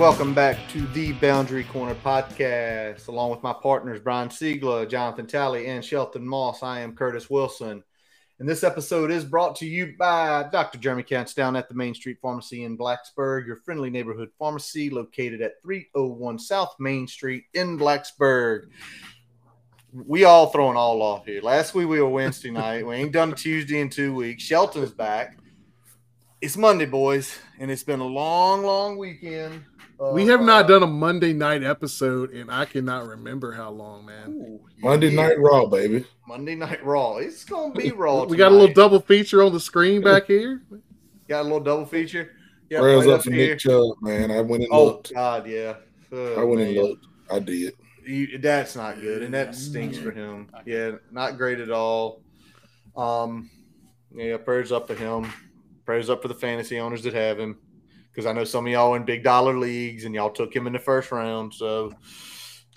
Welcome back to the Boundary Corner podcast, along with my partners Brian Siegler, Jonathan Talley, and Shelton Moss. I am Curtis Wilson. And this episode is brought to you by Dr. Jeremy Kent's down at the Main Street Pharmacy in Blacksburg, your friendly neighborhood pharmacy located at 301 South Main Street in Blacksburg. We all throwing all off here. Last week we were Wednesday night. We ain't done Tuesday in two weeks. Shelton's back. It's Monday, boys, and it's been a long, long weekend. We have not done a Monday night episode, and I cannot remember how long, man. Ooh, Monday yeah. Night Raw, baby. Monday Night Raw. It's gonna be Raw. We got a little double feature on the screen back here. Got a little double feature. Yeah, Prayers right up for. Nick Chubb, man. I went and Oh looked. God, yeah. Oh, I went and looked. I did. You, that's not good, and that stinks for him. Yeah, not great at all. Um, yeah, prayers up for him. Prayers up for the fantasy owners that have him, because I know some of y'all in big dollar leagues and y'all took him in the first round. So,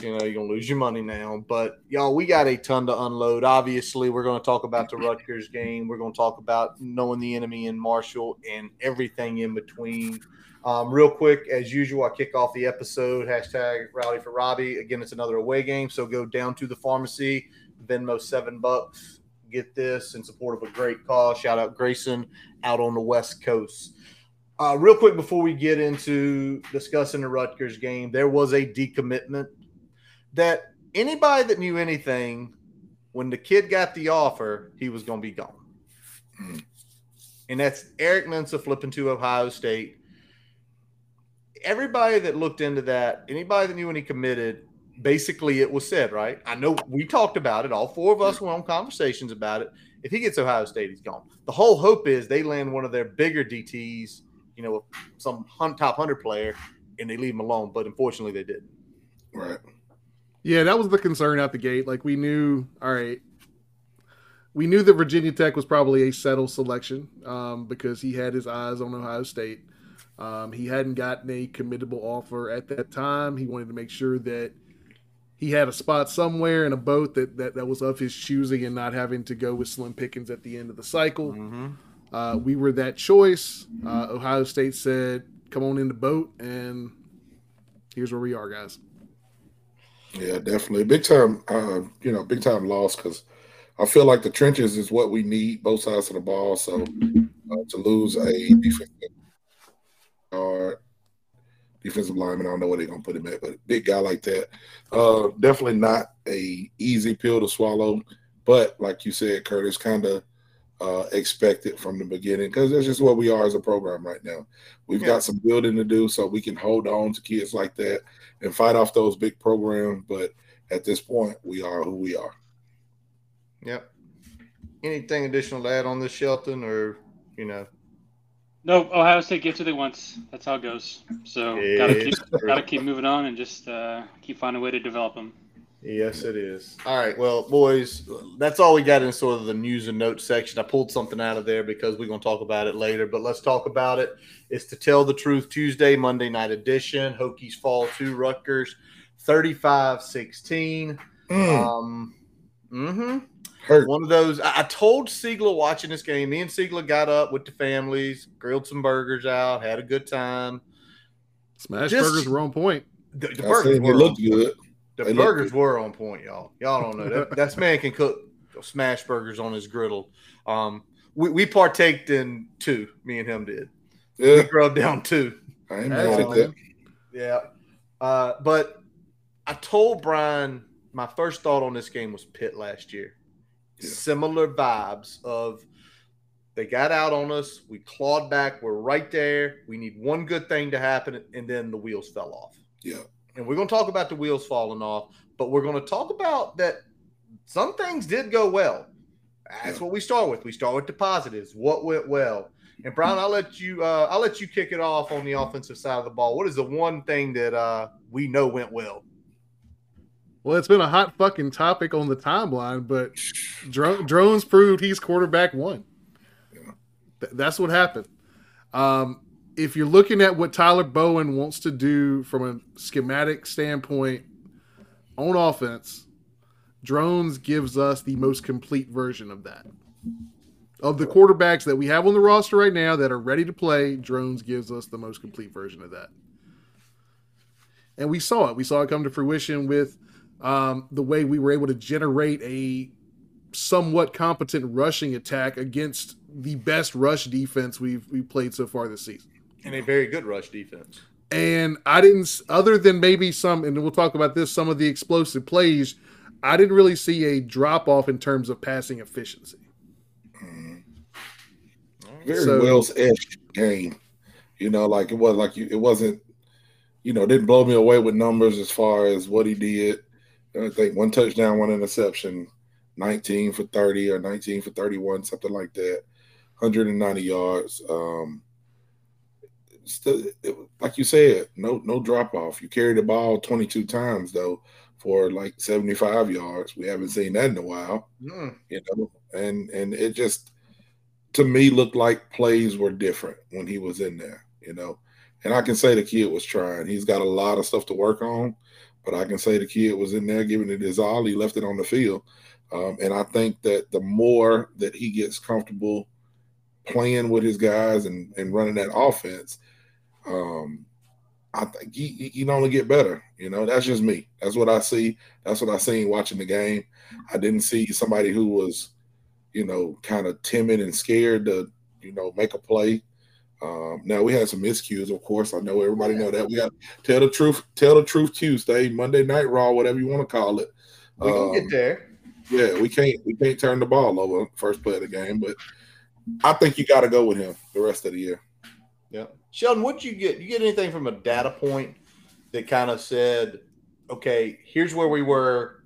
you know, you're gonna lose your money now. But y'all, we got a ton to unload. Obviously, we're gonna talk about the Rutgers game. We're gonna talk about knowing the enemy in Marshall and everything in between. Um, real quick, as usual, I kick off the episode. Hashtag rally for Robbie. Again, it's another away game, so go down to the pharmacy. Venmo seven bucks. Get this in support of a great cause. Shout out Grayson out on the West Coast. Uh, real quick before we get into discussing the Rutgers game, there was a decommitment that anybody that knew anything, when the kid got the offer, he was going to be gone. And that's Eric Mensa flipping to Ohio State. Everybody that looked into that, anybody that knew when he committed, basically it was said, right? I know we talked about it. All four of us were on conversations about it. If he gets Ohio State, he's gone. The whole hope is they land one of their bigger DTs, you know, some top 100 player, and they leave him alone. But unfortunately, they didn't. Right. Yeah, that was the concern out the gate. Like we knew, all right, we knew that Virginia Tech was probably a settled selection um, because he had his eyes on Ohio State. Um, he hadn't gotten a committable offer at that time. He wanted to make sure that he had a spot somewhere in a boat that, that, that was of his choosing and not having to go with Slim Pickens at the end of the cycle. Uh, we were that choice. Uh, Ohio State said, come on in the boat, and here's where we are, guys. Yeah, definitely. Big time, uh, you know, big time loss because I feel like the trenches is what we need, both sides of the ball. So uh, to lose a defensive guard, defensive lineman, I don't know where they're to put him at, but big guy like that, uh, definitely not a easy pill to swallow. But like you said, Curtis, kind of uh, expected from the beginning because that's just what we are as a program right now. We've Yeah. got some building to do so we can hold on to kids like that and fight off those big programs. But at this point, we are who we are. Yep. Anything additional to add on this, Shelton, or you know? No, Ohio State gets what they want. That's how it goes. So gotta keep gotta keep moving on and just uh, keep finding a way to develop them. Yes, it is. All right. Well, boys, that's all we got in sort of the news and notes section. I pulled something out of there because we're going to talk about it later, but let's talk about it. It's to tell the truth Tuesday, Monday night edition. Hokies fall to Rutgers 35 16. Um, mm-hmm. Hurt. One of those. I, I told Siegler watching this game. Me and Siegler got up with the families, grilled some burgers out, had a good time. Smash Just- burgers were on point. The, the I burgers were looked good. The They burgers were on point, y'all. Y'all don't know that that man can cook smash burgers on his griddle. Um, we, we partaked in two. Me and him did. We Yeah, grubbed down two. I ain't That's mad at that. Yeah. Uh, but I told Brian my first thought on this game was Pitt last year. Yeah. Similar vibes of they got out on us, we clawed back, we're right there. We need one good thing to happen, and then the wheels fell off. Yeah, And we're going to talk about the wheels falling off, but we're going to talk about that some things did go well. That's what we start with. We start with the positives. What went well? And Brian, I'll let you uh, I'll let you kick it off on the offensive side of the ball. What is the one thing that uh, we know went well? Well, it's been a hot fucking topic on the timeline, but Dro- drones proved he's quarterback one. Th- that's what happened. Um, if you're looking at what Tyler Bowen wants to do from a schematic standpoint on offense, drones gives us the most complete version of that. Of the quarterbacks that we have on the roster right now that are ready to play, drones gives us the most complete version of that. And we saw it. We saw it come to fruition with um, the way we were able to generate a somewhat competent rushing attack against the best rush defense we've we played so far this season. And a very good rush defense. And I didn't, other than maybe some, and we'll talk about this, some of the explosive plays, I didn't really see a drop off in terms of passing efficiency. very So- well edged game. You know, like it was like you, it wasn't. You know, didn't blow me away with numbers as far as what he did. I think one touchdown, one interception, 19 for 30 or 19 for 31, something like that. 190 yards. Um, still, it, like you said, no no drop off. You carried the ball 22 times though for like 75 yards. We haven't seen that in a while Mm. you know, and and it just to me looked like plays were different when he was in there, you know. And I can say the kid was trying. He's got a lot of stuff to work on, but I can say the kid was in there giving it his all. He left it on the field, um, and I think that the more that he gets comfortable playing with his guys and and running that offense, um, I think he, he can only get better. You know, that's just me. That's what I see. That's what I seen watching the game. I didn't see somebody who was, you know, kind of timid and scared to, you know, make a play. Um, now we had some miscues, of course. I know everybody know that. We got to tell the truth, tell the truth Tuesday, Monday Night Raw, whatever you want to call it. We can Um, get there. yeah, we can't we can't turn the ball over first play of the game, but I think you got to go with him the rest of the year. Yeah. Sheldon, what'd you get? You get anything from a data point that kind of said, okay, here's where we were.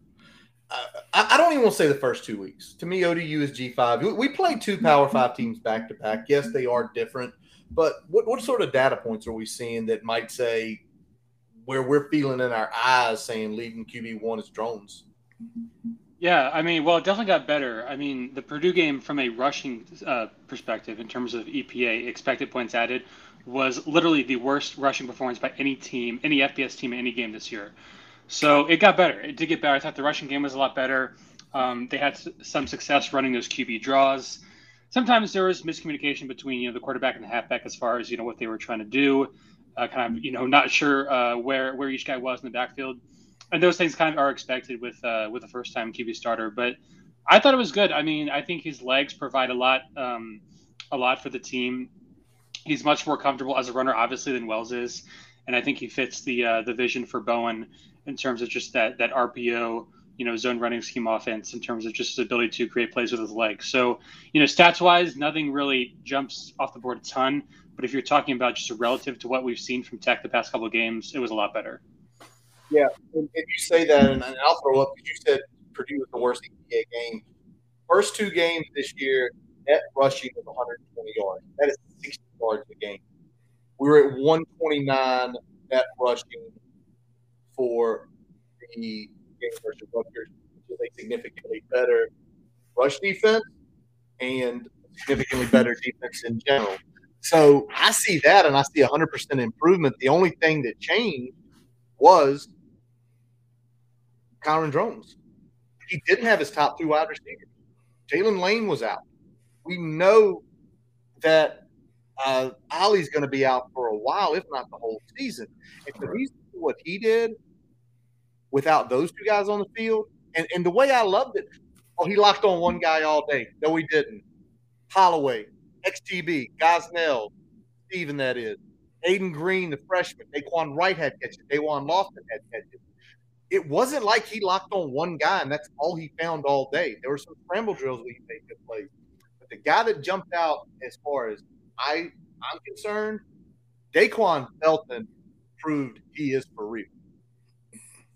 I, I don't even want to say the first two weeks. To me, ODU is G5. We, we played two Power Five teams back to back. Yes, they are different, but what, what sort of data points are we seeing that might say where we're feeling in our eyes saying leading QB1 is drones? Yeah, I mean, well, it definitely got better. I mean, the Purdue game, from a rushing uh, perspective, in terms of EPA, expected points added, was literally the worst rushing performance by any team, any FBS team in any game this year. So it got better. It did get better. I thought the rushing game was a lot better. Um, they had some success running those QB draws. Sometimes there was miscommunication between you know the quarterback and the halfback as far as you know what they were trying to do. Uh, kind of you know not sure uh, where where each guy was in the backfield and those things kind of are expected with uh, with a first time QB starter. But I thought it was good. I mean, I think his legs provide a lot um, a lot for the team. He's much more comfortable as a runner, obviously, than Wells is, and I think he fits the uh, the vision for Bowen in terms of just that that RPO, you know, zone running scheme offense in terms of just his ability to create plays with his legs. So, you know, stats wise, nothing really jumps off the board a ton. But if you're talking about just relative to what we've seen from Tech the past couple of games, it was a lot better. Yeah, and, and you say that, and, and I'll throw up because you said Purdue was the worst EPA game. First two games this year, net rushing was 120 yards. That is 60 yards a game. We were at 129 net rushing for the game versus Rutgers, which is a significantly better rush defense and significantly better defense in general. So I see that, and I see 100% improvement. The only thing that changed was Kyron Drones. He didn't have his top two wide receivers. Jaylin Lane was out. We know that uh, Ali's going to be out for a while, if not the whole season. And so he's what he did without those two guys on the field. And, and the way I loved it, oh, he locked on one guy all day. No, he didn't. Holloway, XTB, Gosnell, Steven, that is. Ayden Greene, the freshman. Daquan Wright had catches. Dajuan Lofton had catches. It wasn't like he locked on one guy and that's all he found all day. There were some scramble drills we made good plays. But the guy that jumped out as far as I I'm concerned, Da'Quan Felton proved he is for real.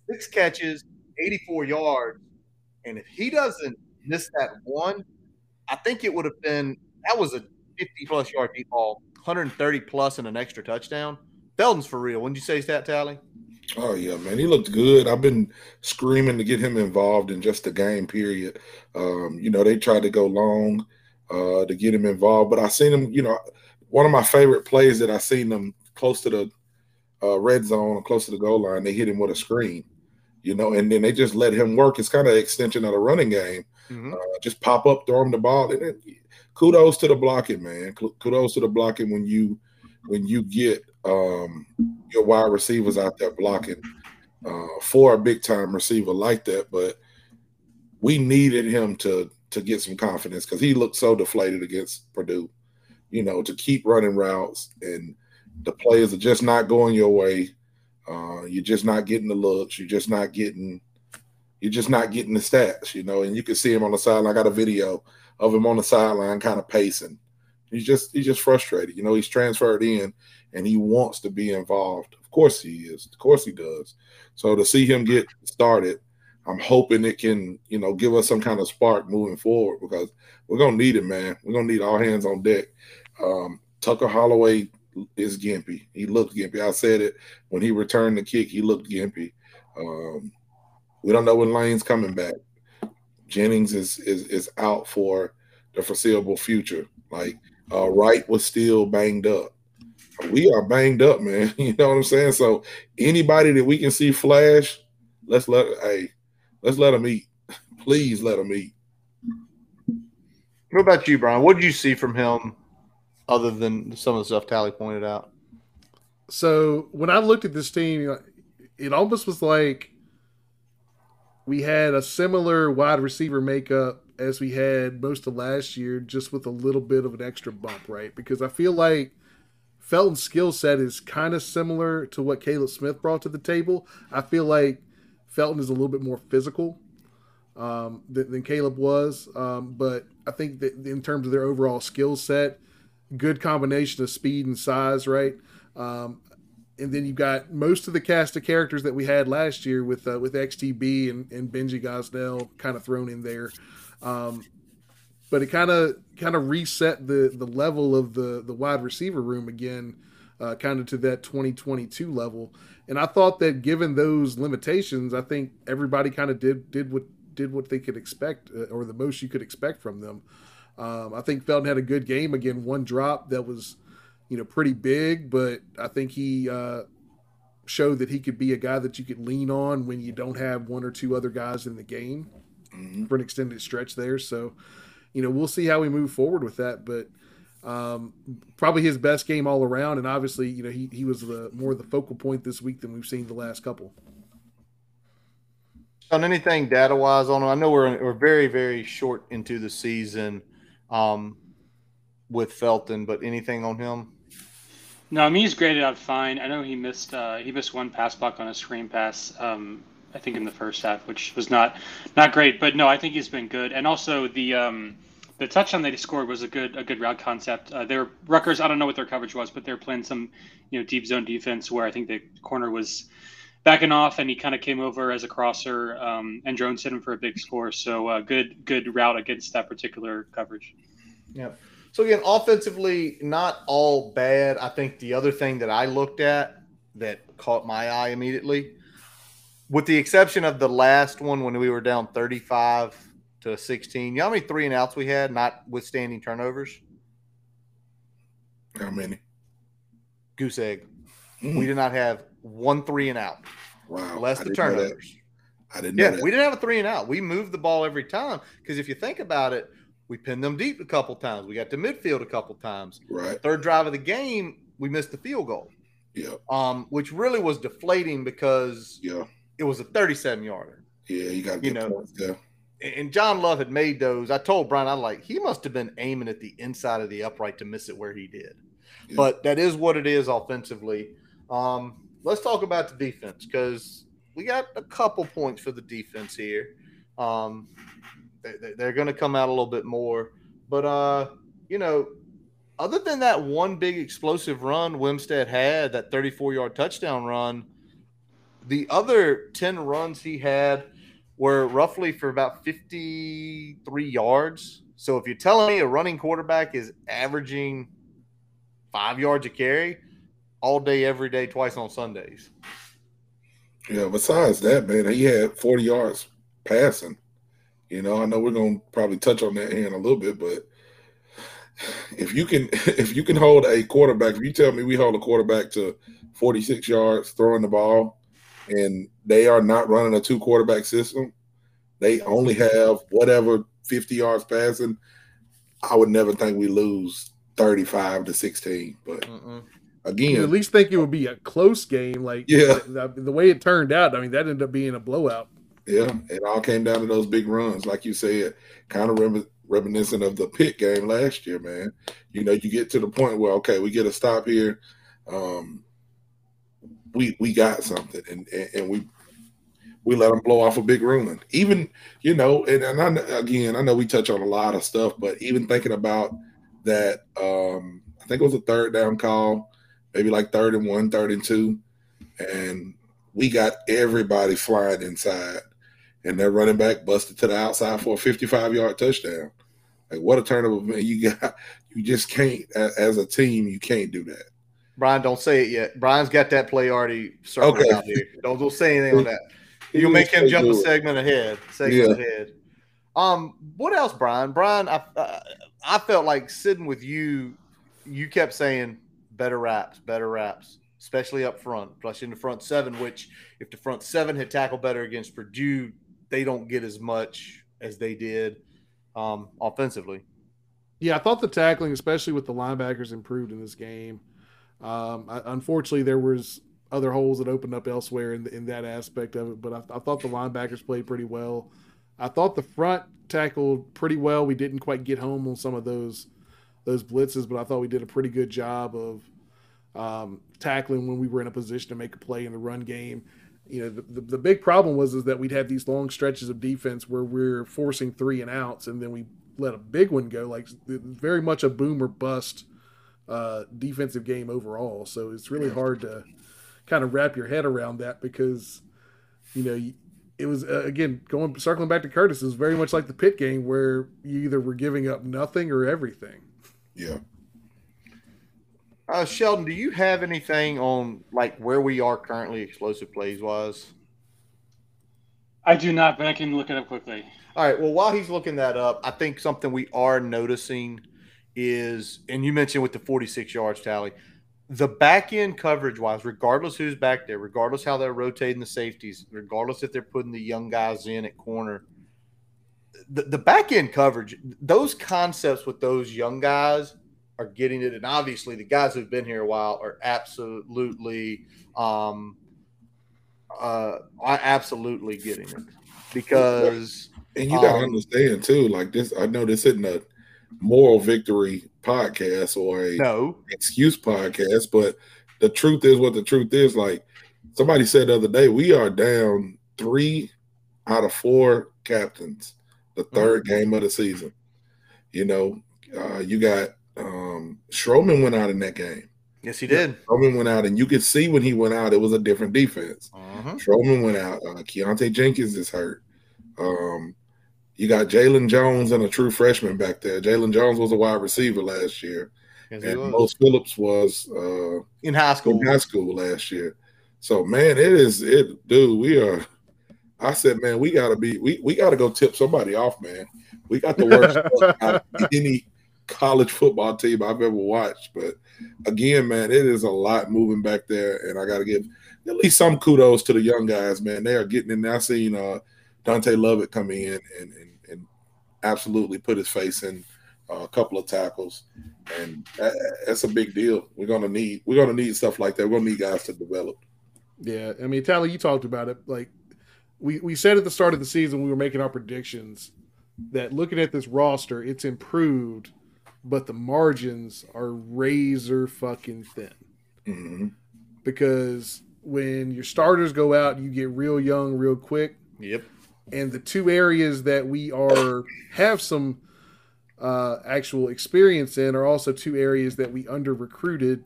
Six catches, 84 yards, and if he doesn't miss that one, I think it would have been that was a 50 plus yard deep ball, 130 plus and an extra touchdown. Felton's for real. Wouldn't you say stat tally? Oh yeah, man, he looked good. I've been screaming to get him involved in just the game. Period. Um, you know, they tried to go long uh, to get him involved, but I seen him. You know, one of my favorite plays that I seen them close to the uh, red zone, close to the goal line. They hit him with a screen. You know, and then they just let him work. It's kind of extension of the running game. Mm-hmm. Uh, just pop up, throw him the ball. And kudos to the blocking, man. Kudos to the blocking when you when you get um, your wide receivers out there blocking uh, for a big time receiver like that. But we needed him to to get some confidence because he looked so deflated against Purdue. You know, to keep running routes and the players are just not going your way. Uh, you're just not getting the looks. You're just not getting. You're just not getting the stats. You know, and you can see him on the sideline. I got a video of him on the sideline, kind of pacing. He's just he's just frustrated. You know, he's transferred in and he wants to be involved. Of course he is. Of course he does. So to see him get started, I'm hoping it can, you know, give us some kind of spark moving forward because we're gonna need it, man. We're gonna need all hands on deck. Um, Tucker Holloway is gimpy. He looked gimpy. I said it when he returned the kick. He looked gimpy. Um, we don't know when Lane's coming back. Jennings is is is out for the foreseeable future. Like uh, Wright was still banged up we are banged up, man. You know what I'm saying? So anybody that we can see flash, let's let hey, let's let them eat. Please let them eat. What about you, Brian? What did you see from him other than some of the stuff Tally pointed out? So when I looked at this team, it almost was like we had a similar wide receiver makeup as we had most of last year, just with a little bit of an extra bump, right? Because I feel like Felton's skill set is kind of similar to what Caleb Smith brought to the table. I feel like Felton is a little bit more physical um, than, than, Caleb was, um, but I think that in terms of their overall skill set, good combination of speed and size, right? Um, and then you've got most of the cast of characters that we had last year with uh, with XTB and, and Benji Gosnell kind of thrown in there. Um, but it kind of kind of reset the the level of the the wide receiver room again, uh, kind of to that 2022 level. And I thought that given those limitations, I think everybody kind of did did what did what they could expect uh, or the most you could expect from them. Um, I think Felton had a good game again. One drop that was, you know, pretty big, but I think he uh, showed that he could be a guy that you could lean on when you don't have one or two other guys in the game mm-hmm. for an extended stretch there. So you know, we'll see how we move forward with that. But um, probably his best game all around, and obviously, you know, he he was the more the focal point this week than we've seen the last couple. On anything data wise on him, I know we're we're very very short into the season um, with Felton, but anything on him? No, I mean he's graded out fine. I know he missed uh, he missed one pass block on a screen pass. Um, I think in the first half, which was not not great. But no, I think he's been good. And also the um, the touchdown they scored was a good a good route concept. Uh, their Rutgers, I don't know what their coverage was, but they're playing some you know deep zone defense where I think the corner was backing off and he kind of came over as a crosser um, and drones hit him for a big score. So uh, good good route against that particular coverage. Yeah. So again, offensively, not all bad. I think the other thing that I looked at that caught my eye immediately with the exception of the last one when we were down 35 to 16. You know how many three and outs we had, not withstanding turnovers? How many? Goose egg. Mm. We did not have one three and out. Wow. Less the turnovers. I didn't yeah, that. we didn't have a three and out. We moved the ball every time because if you think about it, we pinned them deep a couple times. We got to midfield a couple times. Right. Third drive of the game, we missed the field goal. Yeah. Um, which really was deflating because yeah, it was a 37 yarder. Yeah, you got you know, points. And John Love had made those. I told Brian, I like he must have been aiming at the inside of the upright to miss it where he did. Yeah. But that is what it is offensively. Um, let's talk about the defense because we got a couple points for the defense here. Um, they, are going to come out a little bit more, but uh, you know, other than that one big explosive run Wimsatt had, that 34 yard touchdown run, the other 10 runs he had were roughly for about 53 yards. So if you're telling me a running quarterback is averaging five yards a carry all day, every day, twice on Sundays. Yeah, besides that, man, he had 40 yards passing. You know, I know we're gonna probably touch on that here in a little bit, but if you can if you can hold a quarterback, if you tell me we hold a quarterback to 46 yards throwing the ball and they are not running a two quarterback system, they only have whatever 50 yards passing, I would never think we lose 35 to 16. But Mm-mm. again, you at least think it would be a close game. Like, yeah, the, the, way it turned out, I mean, that ended up being a blowout. Yeah, it all came down to those big runs, like you said, kind of rem- reminiscent of the Pitt game last year, man. You know, you get to the point where okay, we get a stop here. Um, we we got something, and and, and we we let them blow off a big run. Even you know, and, and I, again, I know we touch on a lot of stuff, but even thinking about that, um, I think it was a third down call, maybe like third and one, third and two, and we got everybody flying inside, and their running back busted to the outside for a 55 yard touchdown. Like what a turnover! Man. You got you just can't as a team. You can't do that. Brian, don't say it yet. Brian's got that play already circled okay. out here. Don't, don't say anything on that. You'll make him jump a segment ahead. Segment yeah. ahead. Um, what else, Brian? Brian, I uh, I felt like sitting with you. You kept saying better wraps, better wraps, especially up front, especially in the front seven. Which, if the front seven had tackled better against Purdue, they don't get as much as they did um, offensively. Yeah, I thought the tackling, especially with the linebackers, improved in this game. Um, I, unfortunately, there was other holes that opened up elsewhere in, in that aspect of it, but I, I, thought the linebackers played pretty well. I thought the front tackled pretty well. We didn't quite get home on some of those those blitzes, but I thought we did a pretty good job of um, tackling when we were in a position to make a play in the run game you know the, the, the, big problem was is that we'd have these long stretches of defense where we're forcing three and outs and then we let a big one go like very much a boom or bust uh, defensive game overall so it's really hard to kind of wrap your head around that because you know it was uh, again going circling back to curtis is very much like the Pitt game where you either were giving up nothing or everything yeah uh, Sheldon, do you have anything on like where we are currently explosive plays wise? I do not, but I can look it up quickly. All right. Well, while he's looking that up, I think something we are noticing is, and you mentioned with the 46 yards tally, the back end coverage wise, regardless who's back there, regardless how they're rotating the safeties, regardless if they're putting the young guys in at corner, the, the back end coverage, those concepts with those young guys are getting it, and obviously the guys who've been here a while are absolutely, um, uh, absolutely getting it because. And you got to um, understand too, like this. I know this isn't a moral victory podcast or a no excuse podcast, but the truth is what the truth is. Like somebody said the other day, we are down three out of four captains. The 3rd mm-hmm. game of the season. You know, uh, you got um, Stroman went out in that game. Yes, he did. Stroman went out, and you could see when he went out, it was a different defense. Uh-huh. Stroman went out. Uh, Keontae Jenkins is hurt. Um, you got Jalen Jones and a true freshman back there. Jalen Jones was a wide receiver last year, yes, and Mose Phillips was uh, in high school. In high school last year. So man, it is it, dude. We are. I said, man, we gotta be. We we gotta go tip somebody off, man. We got the worst out of any college football team I've ever watched. But again, man, it is a lot moving back there, and I got to give at least some kudos to the young guys, man. They are getting in. I seen uh, Dante Lovett come in and and absolutely put his face in uh, a couple of tackles, and that, that's a big deal. We're gonna need we're gonna need stuff like that. We're gonna need guys to develop. Yeah, I mean, Tally, you talked about it. Like we we said at the start of the season, we were making our predictions that looking at this roster, it's improved, but the margins are razor fucking thin. Mm-hmm. Because when your starters go out, you get real young real quick. Yep. And the two areas that we are have some uh, actual experience in are also two areas that we under recruited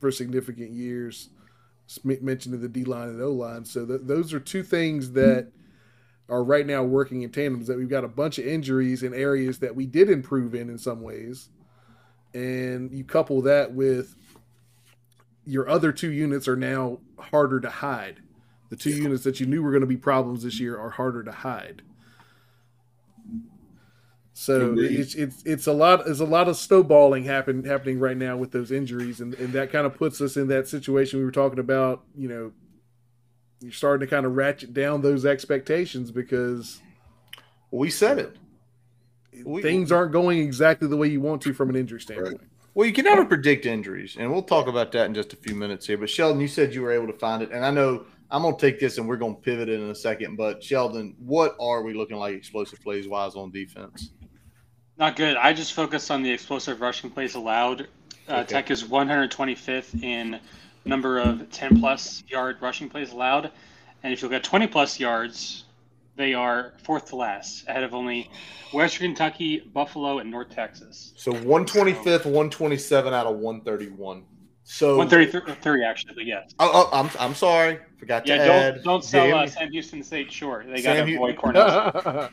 for significant years. Mentioned in the D line and O line. So th- those are two things that are right now working in tandem. That we've got a bunch of injuries in areas that we did improve in in some ways, and you couple that with your other two units are now harder to hide. The two units that you knew were going to be problems this year are harder to hide. So it's it's it's a lot there's a lot of snowballing happen happening right now with those injuries and, and that kind of puts us in that situation we were talking about, you know, you're starting to kind of ratchet down those expectations because we said it. We, things aren't going exactly the way you want to from an injury standpoint. Right. Well, you can never predict injuries, and we'll talk about that in just a few minutes here. But Sheldon, you said you were able to find it, and I know I'm going to take this and we're going to pivot it in a second. But Sheldon, what are we looking like explosive plays wise on defense? Not good. I just focused on the explosive rushing plays allowed. Uh, okay. Tech is 125th in number of 10 plus yard rushing plays allowed. And if you look at 20 plus yards, they are fourth to last, ahead of only Western Kentucky, Buffalo, and North Texas. So 125th, 127 out of 131. So 133 actually, but yes. Oh, oh, I'm, I'm sorry. Forgot to yeah, add. Don't, don't sell uh, Sam Houston State short. They got to avoid Cornell.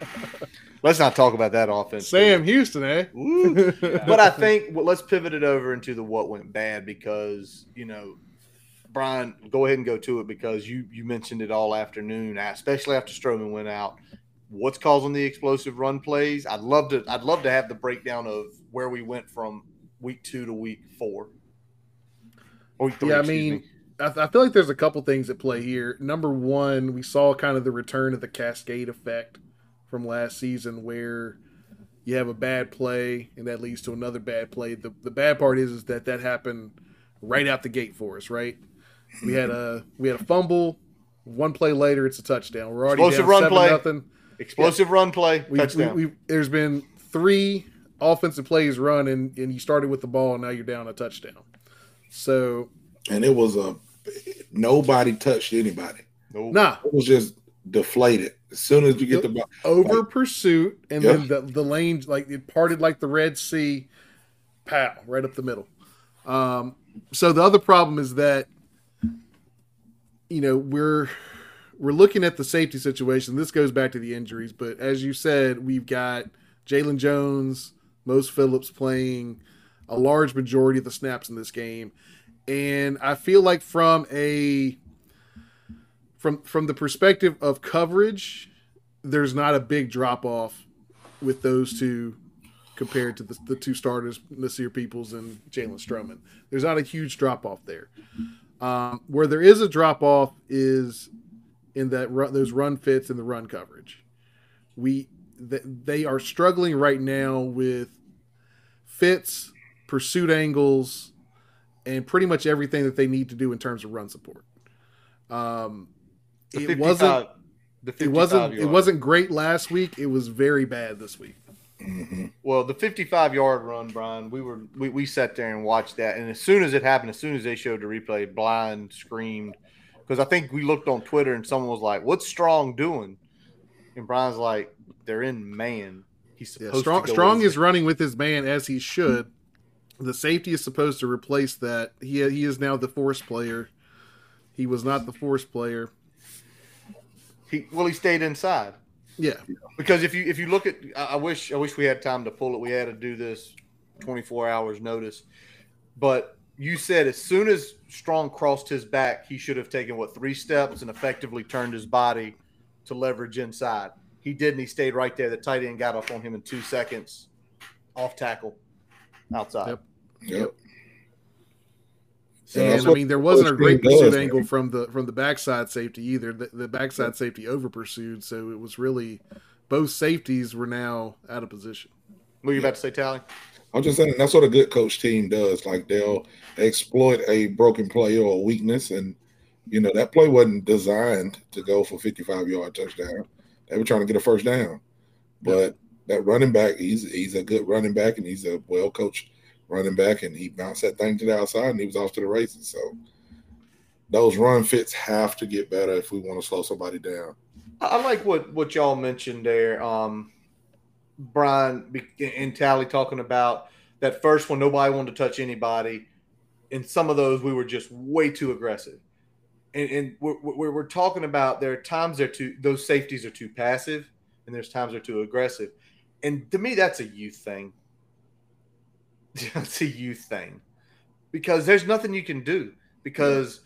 let's not talk about that offense. Sam Houston, eh? yeah. But I think well, let's pivot it over into the what went bad because you know, Brian, go ahead and go to it because you you mentioned it all afternoon, especially after Stroman went out. What's causing the explosive run plays? I'd love to. I'd love to have the breakdown of where we went from week two to week four. Oh, three, yeah, I mean. Me. I, feel like there's a couple things at play here. Number one, we saw kind of the return of the cascade effect from last season where you have a bad play and that leads to another bad play. The the bad part is is that that happened right out the gate for us, right? We had a we had a fumble, one play later it's a touchdown. We're already explosive run play. Nothing. Explosive yeah. run play. We, touchdown. We, we, there's been three offensive plays run and, and you started with the ball and now you're down a touchdown. So and it was a nobody touched anybody. Nope. Nah. It was just deflated. As soon as you get the, ball, over like, pursuit, and then the, the lane like it parted like the Red Sea, pow, right up the middle. Um, so the other problem is that you know we're we're looking at the safety situation. This goes back to the injuries, but as you said, we've got Jalen Jones, Mose Phillips playing a large majority of the snaps in this game, and I feel like from a from from the perspective of coverage, there's not a big drop off with those two compared to the, the two starters, Nasir Peoples and Jalen Stroman. There's not a huge drop off there. Um, where there is a drop off is in that run, those run fits and the run coverage. We th- they are struggling right now with fits, pursuit angles, and pretty much everything that they need to do in terms of run support. Um, it wasn't. it wasn't. Yard. It wasn't great last week. It was very bad this week. Mm-hmm. Well, the 55 yard run, Brian, we were we, we sat there and watched that, and as soon as it happened, as soon as they showed the replay, blind screamed because I think we looked on Twitter and someone was like, "What's Strong doing?" And Brian's like, "They're in man. He's supposed yeah, Strong. Strong is running with his man as he should. The safety is supposed to replace that. He he is now the force player. He was not the force player. He well, he stayed inside. Yeah, because if you if you look at, I wish I wish we had time to pull it. We had to do this 24 hours notice, but you said as soon as Strong crossed his back, he should have taken what three steps and effectively turned his body to leverage inside. He did, and he stayed right there. The tight end got up on him in two seconds, off tackle, outside. Yep. Yep. And I mean, there wasn't a great pursuit angle from the from the backside safety either. The, the backside safety over pursued, so it was really both safeties were now out of position. What are you about to say, Tally? I'm just saying that's what a good coach team does. Like they'll exploit a broken play or a weakness, and you know that play wasn't designed to go for 55 yard touchdown. They were trying to get a first down, but that running back, he's he's a good running back, and he's a well coached running back, and he bounced that thing to the outside, and he was off to the races. So those run fits have to get better if we want to slow somebody down. I like what what y'all mentioned there. Um, Brian and Tally talking about that first one. Nobody wanted to touch anybody. In some of those, we were just way too aggressive. And, and we're, we're, we're, talking about there are times they're too those safeties are too passive, and there's times they're too aggressive. And to me, that's a youth thing. It's a youth thing because there's nothing you can do. Because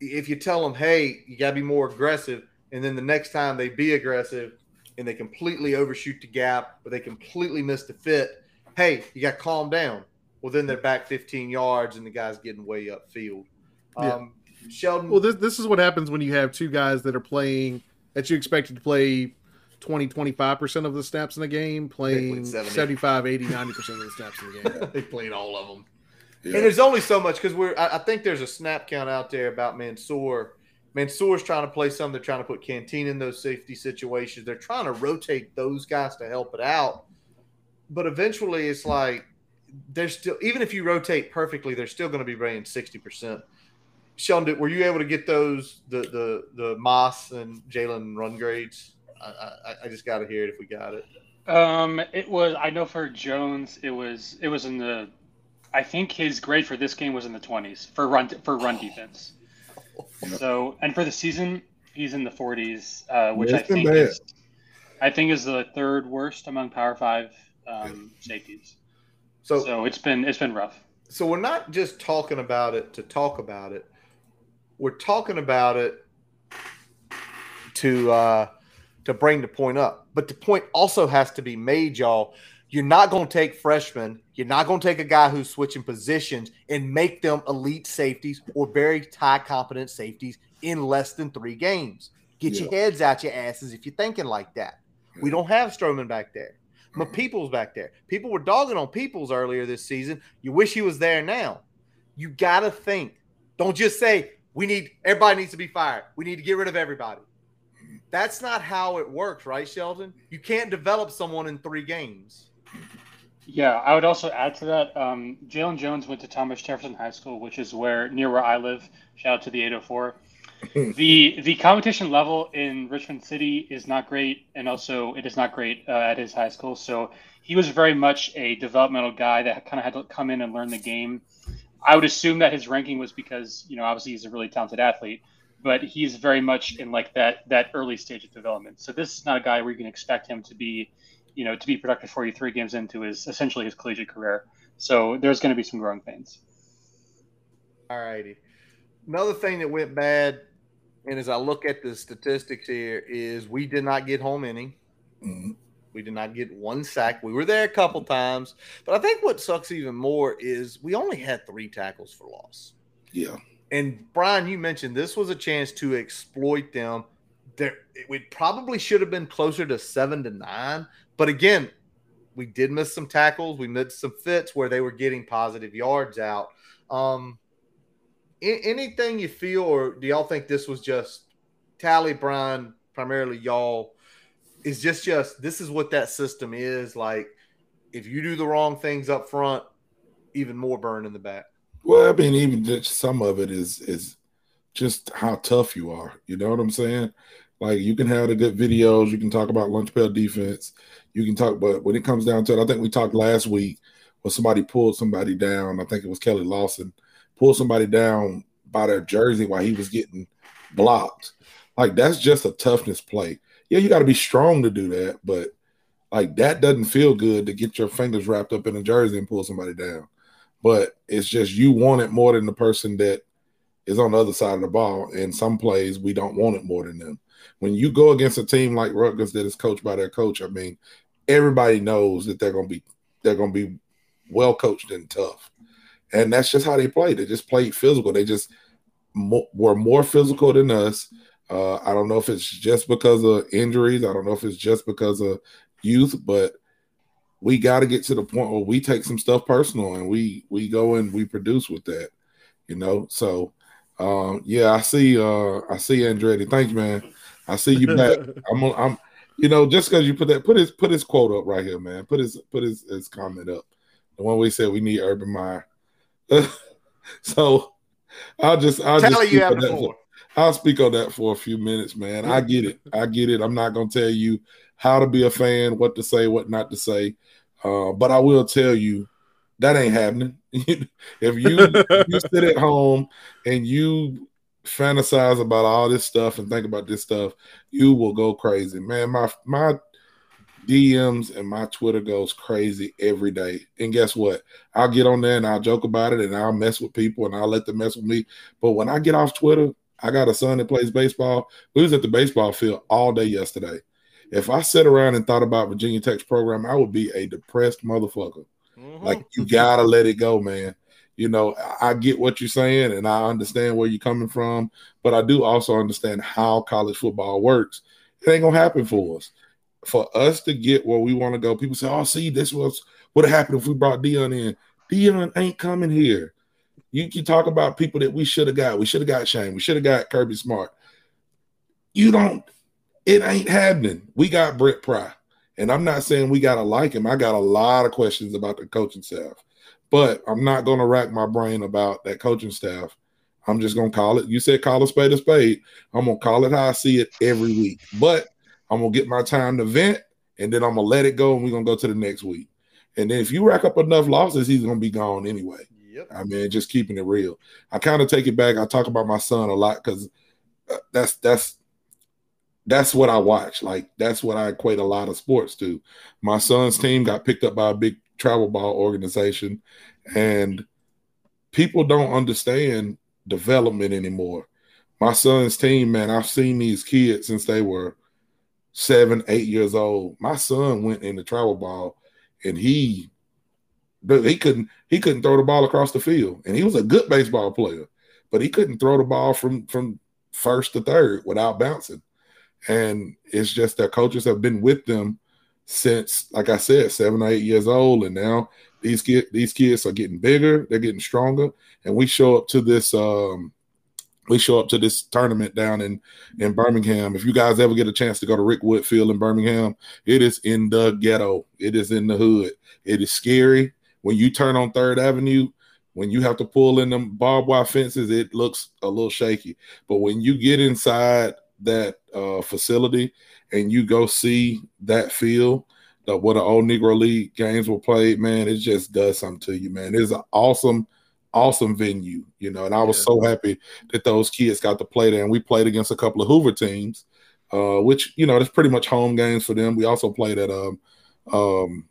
if you tell them, "Hey, you got to be more aggressive," and then the next time they be aggressive and they completely overshoot the gap or they completely miss the fit, hey, you got to calm down. Well, then they're back 15 yards and the guy's getting way upfield. Yeah. Um, Sheldon. Well, this, this is what happens when you have two guys that are playing that you expected to play 20, 25% of the snaps in the game, playing 75, 80, 90% of the snaps in the game. they played all of them. Yeah. And there's only so much because we're, I, I, think there's a snap count out there about Mansoor Mansoor's trying to play some. They're trying to put Canteen in those safety situations. They're trying to rotate those guys to help it out. But eventually, it's like there's still even if you rotate perfectly, they're still going to be running sixty percent. Sheldon, were you able to get those the the the Moss and Jalen run grades? I, I, I just got to hear it if we got it. Um, it was I know for Jones, it was it was in the. I think his grade for this game was in the twenties for run for run defense. So, and for the season, he's in the 40s, uh, which I think is, I think is the third worst among Power Five um, safeties. So, so it's been it's been rough. So we're not just talking about it to talk about it. We're talking about it to uh, to bring the point up, but the point also has to be made, y'all. You're not going to take freshmen. You're not going to take a guy who's switching positions and make them elite safeties or very high competent safeties in less than three games. Get yeah. your heads out your asses if you're thinking like that. We don't have Stroman back there. My mm-hmm. Peoples back there. People were dogging on Peoples earlier this season. You wish he was there now. You got to think. Don't just say, we need, everybody needs to be fired. We need to get rid of everybody. That's not how it works, right, Sheldon? You can't develop someone in three games. Yeah, I would also add to that. Um, Jalen Jones went to Thomas Jefferson High School, which is where near where I live. Shout out to the 804. the the competition level in Richmond City is not great, and also it is not great uh, at his high school. So he was very much a developmental guy that kind of had to come in and learn the game. I would assume that his ranking was because you know obviously he's a really talented athlete, but he's very much in like that that early stage of development. So this is not a guy where you can expect him to be you know, to be productive for you three games into his essentially his collegiate career. So there's going to be some growing pains. All righty. Another thing that went bad, and as I look at the statistics here, is we did not get home inning. Mm-hmm. We did not get one sack. We were there a couple times, but I think what sucks even more is we only had three tackles for loss. Yeah. And Brian, you mentioned this was a chance to exploit them. There, it probably should have been closer to seven to nine, but again, we did miss some tackles. We missed some fits where they were getting positive yards out. Um, anything you feel, or do y'all think this was just Tally Brian, primarily y'all, is just just this is what that system is like. If you do the wrong things up front, even more burn in the back. Well, I mean, even just some of it is is just how tough you are. You know what I'm saying? Like you can have the good videos, you can talk about lunch pail defense, you can talk, but when it comes down to it, I think we talked last week when somebody pulled somebody down. I think it was Keli Lawson pulled somebody down by their jersey while he was getting blocked. Like that's just a toughness play. Yeah, you got to be strong to do that, but like that doesn't feel good to get your fingers wrapped up in a jersey and pull somebody down. But it's just you want it more than the person that is on the other side of the ball. And some plays we don't want it more than them. When you go against a team like Rutgers that is coached by their coach, I mean, everybody knows that they're to be they're to be well coached and tough, and that's just how they play. They just played physical. They just mo- were more physical than us. Uh, I don't know if it's just because of injuries. I don't know if it's just because of youth, but we got to get to the point where we take some stuff personal and we we go and we produce with that, you know. So, um, yeah, I see. Uh, I see Andretti. Thanks, man. I see you back. I'm. I'm. You know, just because you put that, put his put his quote up right here, man. Put his put his, his comment up. The one we said we need Urban Meyer. so I'll just I'll Tell just you have speak on that before. for- I'll speak on that for a few minutes, man. I get it. I get it. I'm not gonna tell you how to be a fan, what to say, what not to say. Uh, but I will tell you that ain't happening. if you you sit at home and you fantasize about all this stuff and think about this stuff, you will go crazy, man. My my DMs and my Twitter goes crazy every day. And guess what? I'll get on there and I'll joke about it and I'll mess with people and I'll let them mess with me. But when I get off Twitter, I got a son that plays baseball. We was at the baseball field all day yesterday. If I sat around and thought about Virginia Tech's program, I would be a depressed motherfucker. Mm-hmm. Like you gotta let it go, man. You know, I I get what you're saying and I understand where you're coming from, but I do also understand how college football works. It ain't gonna happen for us. For us to get where we want to go, people say, "Oh, see, this was what happened if we brought Deion in." Deion ain't coming here. You can talk about people that we should have got. We should have got Shane. We should have got Kirby Smart. You don't. It ain't happening. We got Brent Pry, and I'm not saying we gotta like him. I got a lot of questions about the coaching staff, but I'm not gonna rack my brain about that coaching staff. I'm just gonna call it. You said call a spade a spade. I'm gonna call it how I see it every week. But I'm gonna get my time to vent, and then I'm gonna let it go, and we're gonna go to the next week. And then if you rack up enough losses, he's gonna be gone anyway. Yep. I mean, just keeping it real. I kind of take it back. I talk about my son a lot because uh, that's that's that's what I watch. Like that's what I equate a lot of sports to. My son's team got picked up by a big travel ball organization, and people don't understand development anymore. My son's team, man, I've seen these kids since they were seven, eight years old. My son went in the travel ball, and he he couldn't he couldn't throw the ball across the field, and he was a good baseball player, but he couldn't throw the ball from from first to third without bouncing. And it's just their coaches have been with them since, like I said, seven or eight years old, and now these kid these kids are getting bigger, they're getting stronger, and we show up to this um we show up to this tournament down in in Birmingham. If you guys ever get a chance to go to Rickwood Field in Birmingham, it is in the ghetto. It is in the hood. It is scary. When you turn on Third Avenue, when you have to pull in them barbed wire fences, it looks a little shaky. But when you get inside that uh, facility and you go see that field, the, where the old Negro League games were played, man, it just does something to you, man. It's an awesome, awesome venue, you know. And I was so happy that those kids got to play there. And we played against a couple of Hoover teams, uh, which you know, that's pretty much home games for them. We also played at um, um,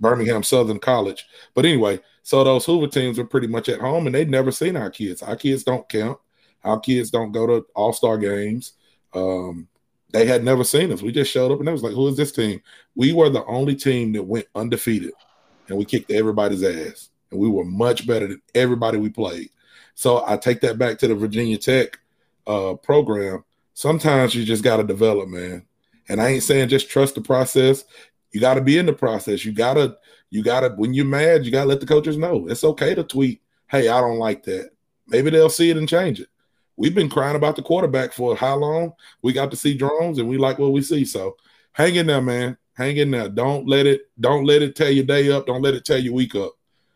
Birmingham Southern College. But anyway, so those Hoover teams are pretty much at home and they'd never seen our kids. Our kids don't count. Our kids don't go to all star games. Um, they had never seen us. We just showed up and they was like, Who is this team? We were the only team that went undefeated and we kicked everybody's ass. And we were much better than everybody we played. So I take that back to the Virginia Tech uh, program. Sometimes you just got to develop, man. And I ain't saying just trust the process. You got to be in the process. You got to, you got to, when you're mad, you got to let the coaches know. It's okay to tweet, hey, I don't like that. Maybe they'll see it and change it. We've been crying about the quarterback for how long? We got to see Drones and we like what we see. So hang in there, man. Hang in there. Don't let it, don't let it tear your day up. Don't let it tear your week up.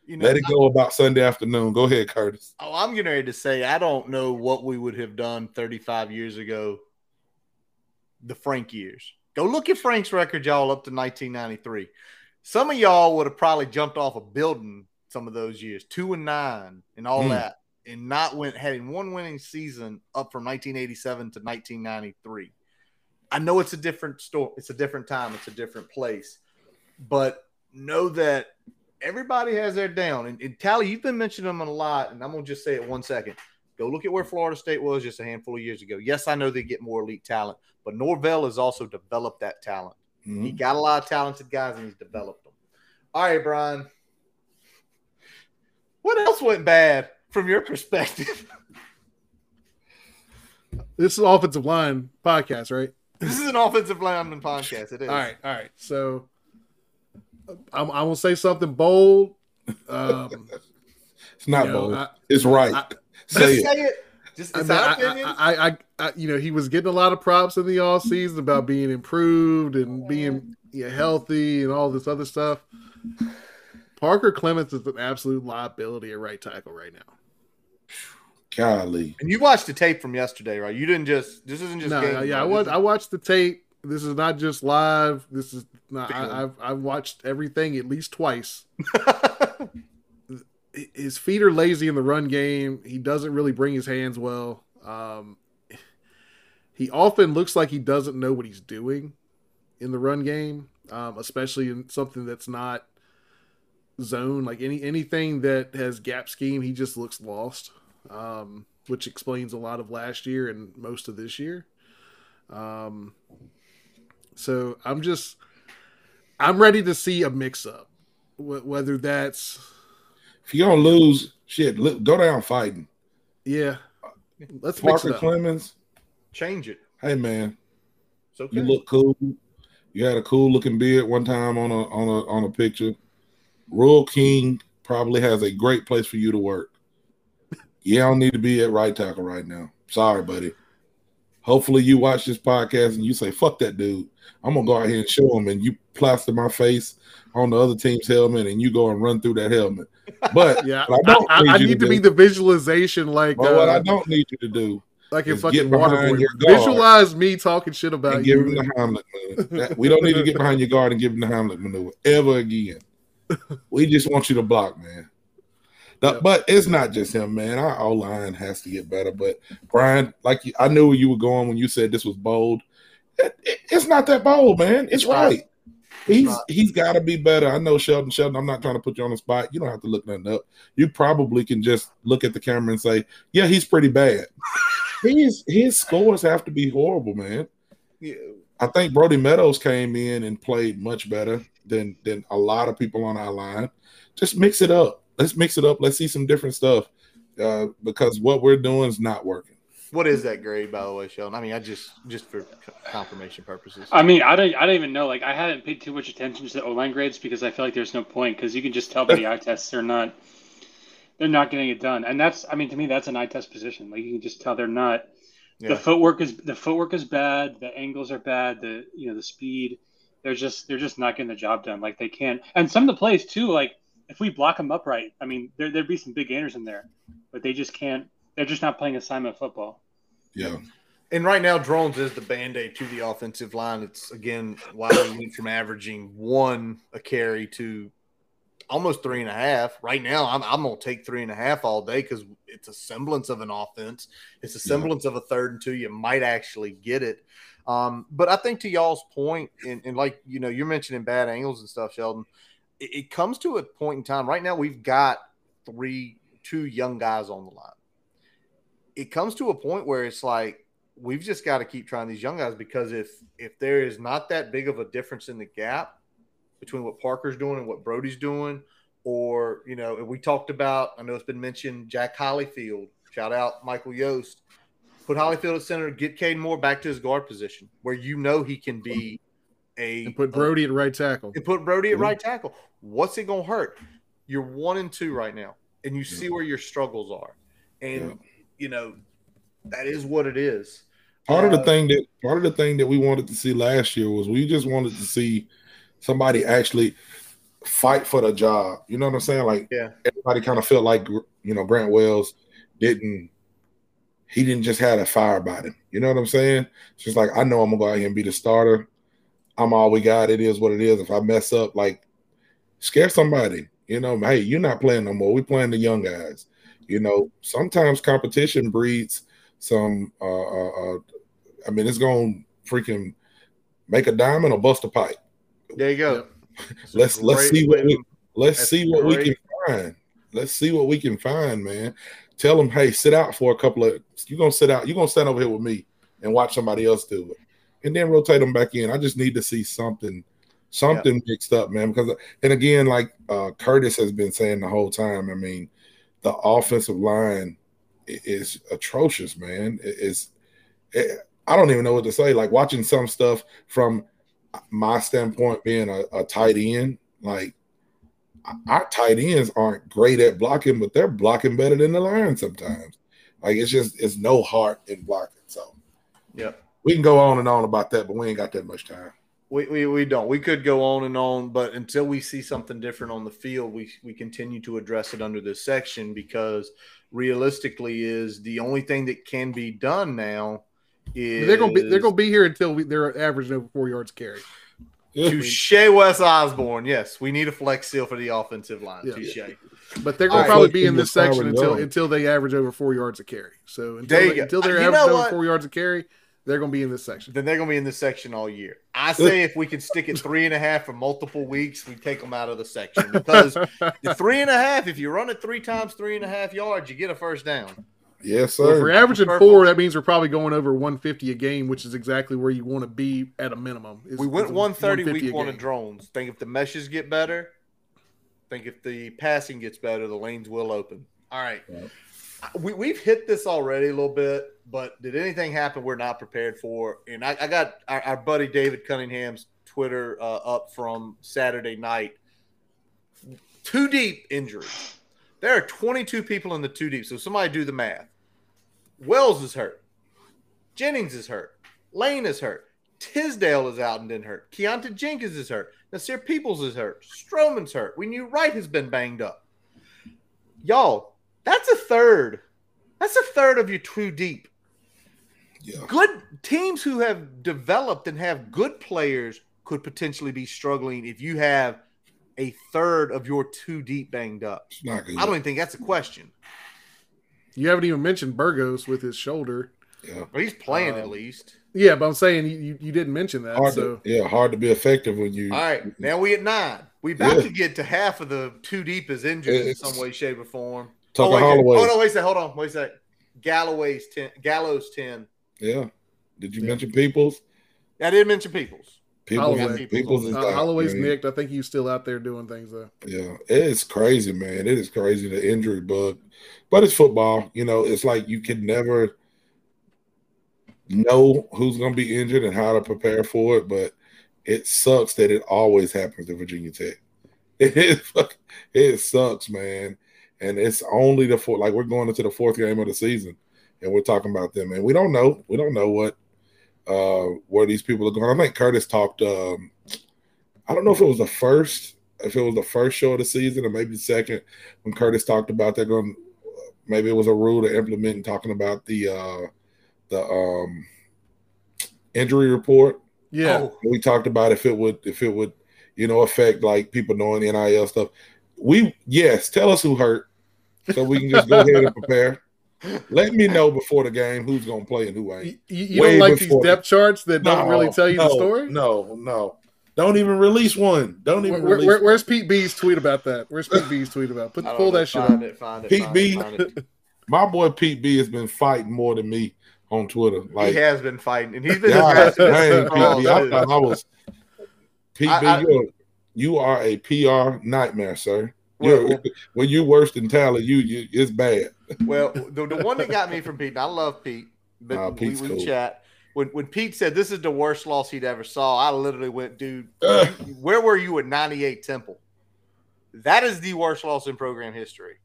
You know, Let it go about Sunday afternoon. Go ahead, Curtis. Oh, I'm getting ready to say I don't know what we would have done 35 years ago. The Frank years. Go look at Frank's record, y'all, up to 1993. Some of y'all would have probably jumped off a building some of those years, two and nine, and all Hmm. that, and not went having one winning season up from 1987 to 1993. I know it's a different story. It's a different time. It's a different place, but know that everybody has their down. And, and Tally, you've been mentioning them a lot, and I'm gonna just say it one second. Go look at where Florida State was just a handful of years ago. Yes, I know they get more elite talent, but Norvell has also developed that talent. Mhm. He got a lot of talented guys, and he's developed them. All right, Brian. What else went bad from your perspective? This is offensive line podcast, right? This is an offensive lineman podcast. It is. All right, all right. So I'm, I'm gonna say something bold. Um, it's not you know, bold. I- it's right. I- say Just it. say it. Just I, it's mean, our I, opinion. I, I, I, I- you know, he was getting a lot of props in the off season about being improved and being yeah, healthy and all this other stuff. Parker Clements is an absolute liability at right tackle right now. Golly. and you watched the tape from yesterday, right? You didn't just. This isn't just. No, game, yeah, I right? watched. This I watched the tape. This is not just live. This is not. I, I've I've watched everything at least twice. His feet are lazy in the run game. He doesn't really bring his hands well. Um, he often looks like he doesn't know what he's doing in the run game, um, especially in something that's not zone. Like any anything that has gap scheme, he just looks lost, um, which explains a lot of last year and most of this year. Um, so I'm just I'm ready to see a mix up, Wh- whether that's If you're gonna lose, shit, look, go down fighting. yeah. Let's mix Parker it up. Clements, change it. hey man, It's okay. you look cool. You had a cool looking beard one time on a on a on a picture. Royal King probably has a great place for you to work. You don't need to be at right tackle right now. Sorry, buddy. Hopefully you watch this podcast and you say, fuck that dude. I'm gonna go out here and show him and you plaster my face on the other team's helmet and you go and run through that helmet. But Yeah, I, don't I, I you need to do- be the visualization like but what uh, I don't need you to do like in fucking get behind Waterboy. your guard Visualize me talking shit about and give him the Hamlet maneuver. We don't need to get behind your guard and give him the Hamlet maneuver ever again. We just want you to block, man. Yep. But it's not just him, man. Our O line has to get better. But Brian, like you, I knew where you were going when you said this was bold. It- it- it's not that bold, man. It's right. He's not. he's got to be better. I know Sheldon. Sheldon, I'm not trying to put you on the spot. You don't have to look nothing up. You probably can just look at the camera and say, "Yeah, he's pretty bad." his his scores have to be horrible, man. Yeah. I think Brody Meadows came in and played much better than than a lot of people on our line. Just mix it up. Let's mix it up. Let's see some different stuff uh, because what we're doing is not working. What is that grade, by the way, Sheldon? I mean, I just just for co- confirmation purposes. I mean, I don't, I don't even know. Like, I haven't paid too much attention to the O line grades because I feel like there's no point because you can just tell by the eye tests they're not, they're not getting it done. And that's, I mean, to me, that's an eye test position. Like, you can just tell they're not. Yeah. The footwork is the footwork is bad. The angles are bad. The you know the speed. They're just they're just not getting the job done. Like they can't. And some of the plays too. Like if we block them upright, I mean, there there'd be some big gainers in there, but they just can't. They're just not playing assignment football. Yeah, And right now, Drones is the band aid to the offensive line. It's again why we went from averaging one a carry to almost three and a half. Right now, I'm, I'm going to take three and a half all day because it's a semblance of an offense. It's a semblance of a third and two. You might actually get it. Um, but I think to y'all's point, and, and like you know, you're mentioning bad angles and stuff, Sheldon. It, comes to a point in time. Right now, we've got three, two young guys on the line. It comes to a point where it's like we've just got to keep trying these young guys because if if there is not that big of a difference in the gap between what Parker's doing and what Brody's doing, or you know, we talked about, I know it's been mentioned, Jack Hollifield. Shout out Michael Yost. Put Hollifield at center, get Kaden Moore back to his guard position where you know he can be a And put Brody at right tackle. and put Brody at right tackle. What's it gonna hurt? You're one and two right now, and you see where your struggles are, and Yeah. you know that is what it is. part of the Uh, thing that part of the thing that we wanted to see last year was we just wanted to see somebody actually fight for the job. You know what I'm saying? Like Yeah. everybody kind of felt like you know Grant Wells didn't he didn't just have a fire about him. You know what I'm saying? It's just like I know I'm gonna go out here and be the starter. I'm all we got. It is what it is. If I mess up, like scare somebody. You know, hey, you're not playing no more. We playing the young guys. You know, sometimes competition breeds some. Uh, uh, uh I mean, it's gonna freaking make a diamond or bust a pipe. There you go. Yep. Let's let's great see what we let's see what we can find. Let's see what we can find, man. Tell them, hey, sit out for a couple of. You're gonna sit out. You're gonna stand over here with me and watch somebody else do it, and then rotate them back in. I just need to see something, something mixed up, man. Because and again, like uh, Curtis has been saying the whole time. I mean, the offensive line is atrocious, man. It- It's it, I don't even know what to say. Like watching some stuff from my standpoint, being a, a tight end, like our tight ends aren't great at blocking, but they're blocking better than the line sometimes. Like it's just it's no heart in blocking. So Yep. We can go on and on about that, but we ain't got that much time. We, we, we don't. We could go on and on, but until we see something different on the field, we we continue to address it under this section because realistically, is the only thing that can be done now. Is They're gonna be they're gonna be here until we, they're averaging over four yards carry. Touche, Wes Osborne. Yes, we need a flex seal for the offensive line. Yeah. Touche. But they're gonna All right. probably be in this section until until they average over four yards a carry. So until they, go. until they're You averaging over four yards a carry, they're gonna be in this section. Then they're going to be in this section all year. I say if we can stick at three and a half for multiple weeks, we take them out of the section because the three and a half, if you run it three times, three and a half yards, you get a first down. Yes, So if we're averaging Purple. four, that means we're probably going over 150 a game, which is exactly where you want to be at a minimum. Is- We went 130 150 week a one of Drones. Think if the meshes get better, think if the passing gets better, the lanes will open. All right. Right. We, we've hit this already a little bit, but did anything happen we're not prepared for? And I, I got our, our buddy David Cunningham's Twitter uh, up from Saturday night. Two deep injuries. There are 22 people in the two deep. So somebody do the math. Wells is hurt. Jennings is hurt. Lane is hurt. Tisdale is out and didn't hurt. Keonta Jenkins is hurt. Nasir Peoples is hurt. Stroman's hurt. We knew Wright has been banged up. Y'all, that's a third. That's a third of your two deep. Yeah. Good teams who have developed and have good players could potentially be struggling if you have a third of your two deep banged up. It's not good. I don't even think that's a question. You haven't even mentioned Burgos with his shoulder. yeah. But he's playing at Um, least. Yeah, but I'm saying you, you, you didn't mention that. Hard so to, yeah, hard to be effective when you All right, now we at nine. We about Yeah. to get to half of the two deep is injured in some way, shape, or form. Tucker oh, wait, Holloway. oh no, wait a second. Hold on, wait a second. Galloway's ten. Gallows ten. Yeah. Did you Yeah. mention Peoples? I did mention Peoples. Peoples, Holloway. Peoples is uh, out, Holloway's man. nicked. I think he's still out there doing things though. Yeah, it's crazy, man. It is crazy the injury bug, but it's football. You know, it's like you can never know who's going to be injured and how to prepare for it. But it sucks that it always happens to Virginia Tech. It is, it sucks, man. And it's only the fourth. Like we're going into the fourth game of the season, and we're talking about them, and we don't know. We don't know what uh where these people are going. I think Curtis talked. um I don't know if it was the first if it was the first show of the season or maybe the second when Curtis talked about they're going maybe it was a rule to implement and talking about the uh the um injury report. Yeah, Oh, We talked about if it would if it would, you know, affect like people knowing the NIL stuff. We yes, tell us who hurt so we can just go ahead and prepare. Let me know before the game who's gonna play and who ain't. you, you don't like these depth charts that don't really tell you no, the story. No, no. Don't even release one. Don't even where, release where- where's Pete B's tweet about that? Where's Pete B's tweet about? Put pull know. that shit find up. It, find it, Pete find B. It, find. My boy Pete B has been fighting more than me on Twitter. Like he has been fighting, and he's been God dang, Pete well, B. I thought I was Pete I- B. I- you're, you are a PR nightmare, sir. Well, when you're worse than Tyler, you, you it's bad. Well, the, the one that got me from Pete, and I love Pete, but Nah, we, we cool. chat. When, when Pete said this is the worst loss he'd ever saw, I literally went, dude, where were you at 98 Temple? That is the worst loss in program history.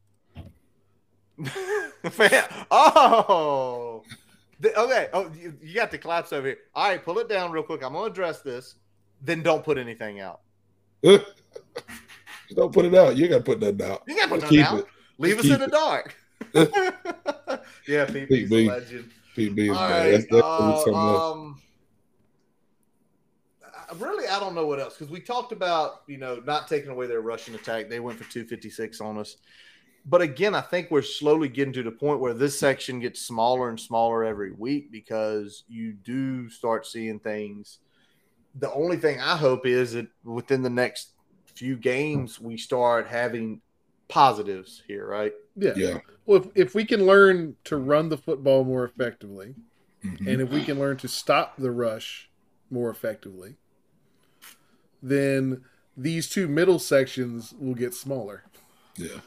Man, oh, The- okay. Oh, you, you got the collapse over here. All right, pull it down real quick. I'm going to address this. Then don't put anything out. Don't put it out. You got to put that out. You got to put nothing out. it. Leave Just us in keep the dark. yeah, Pete, Pete B's legend. Pete B is All right. That's uh, um, really, I don't know what else because we talked about you know not taking away their Russian attack. They went for two fifty six on us, but again, I think we're slowly getting to the point where this section gets smaller and smaller every week because you do start seeing things. The only thing I hope is that within the next few games we start having positives here, right? Yeah. Yeah. Well, if, if we can learn to run the football more effectively, Mhm. and if we can learn to stop the rush more effectively, then these two middle sections will get smaller, Yeah.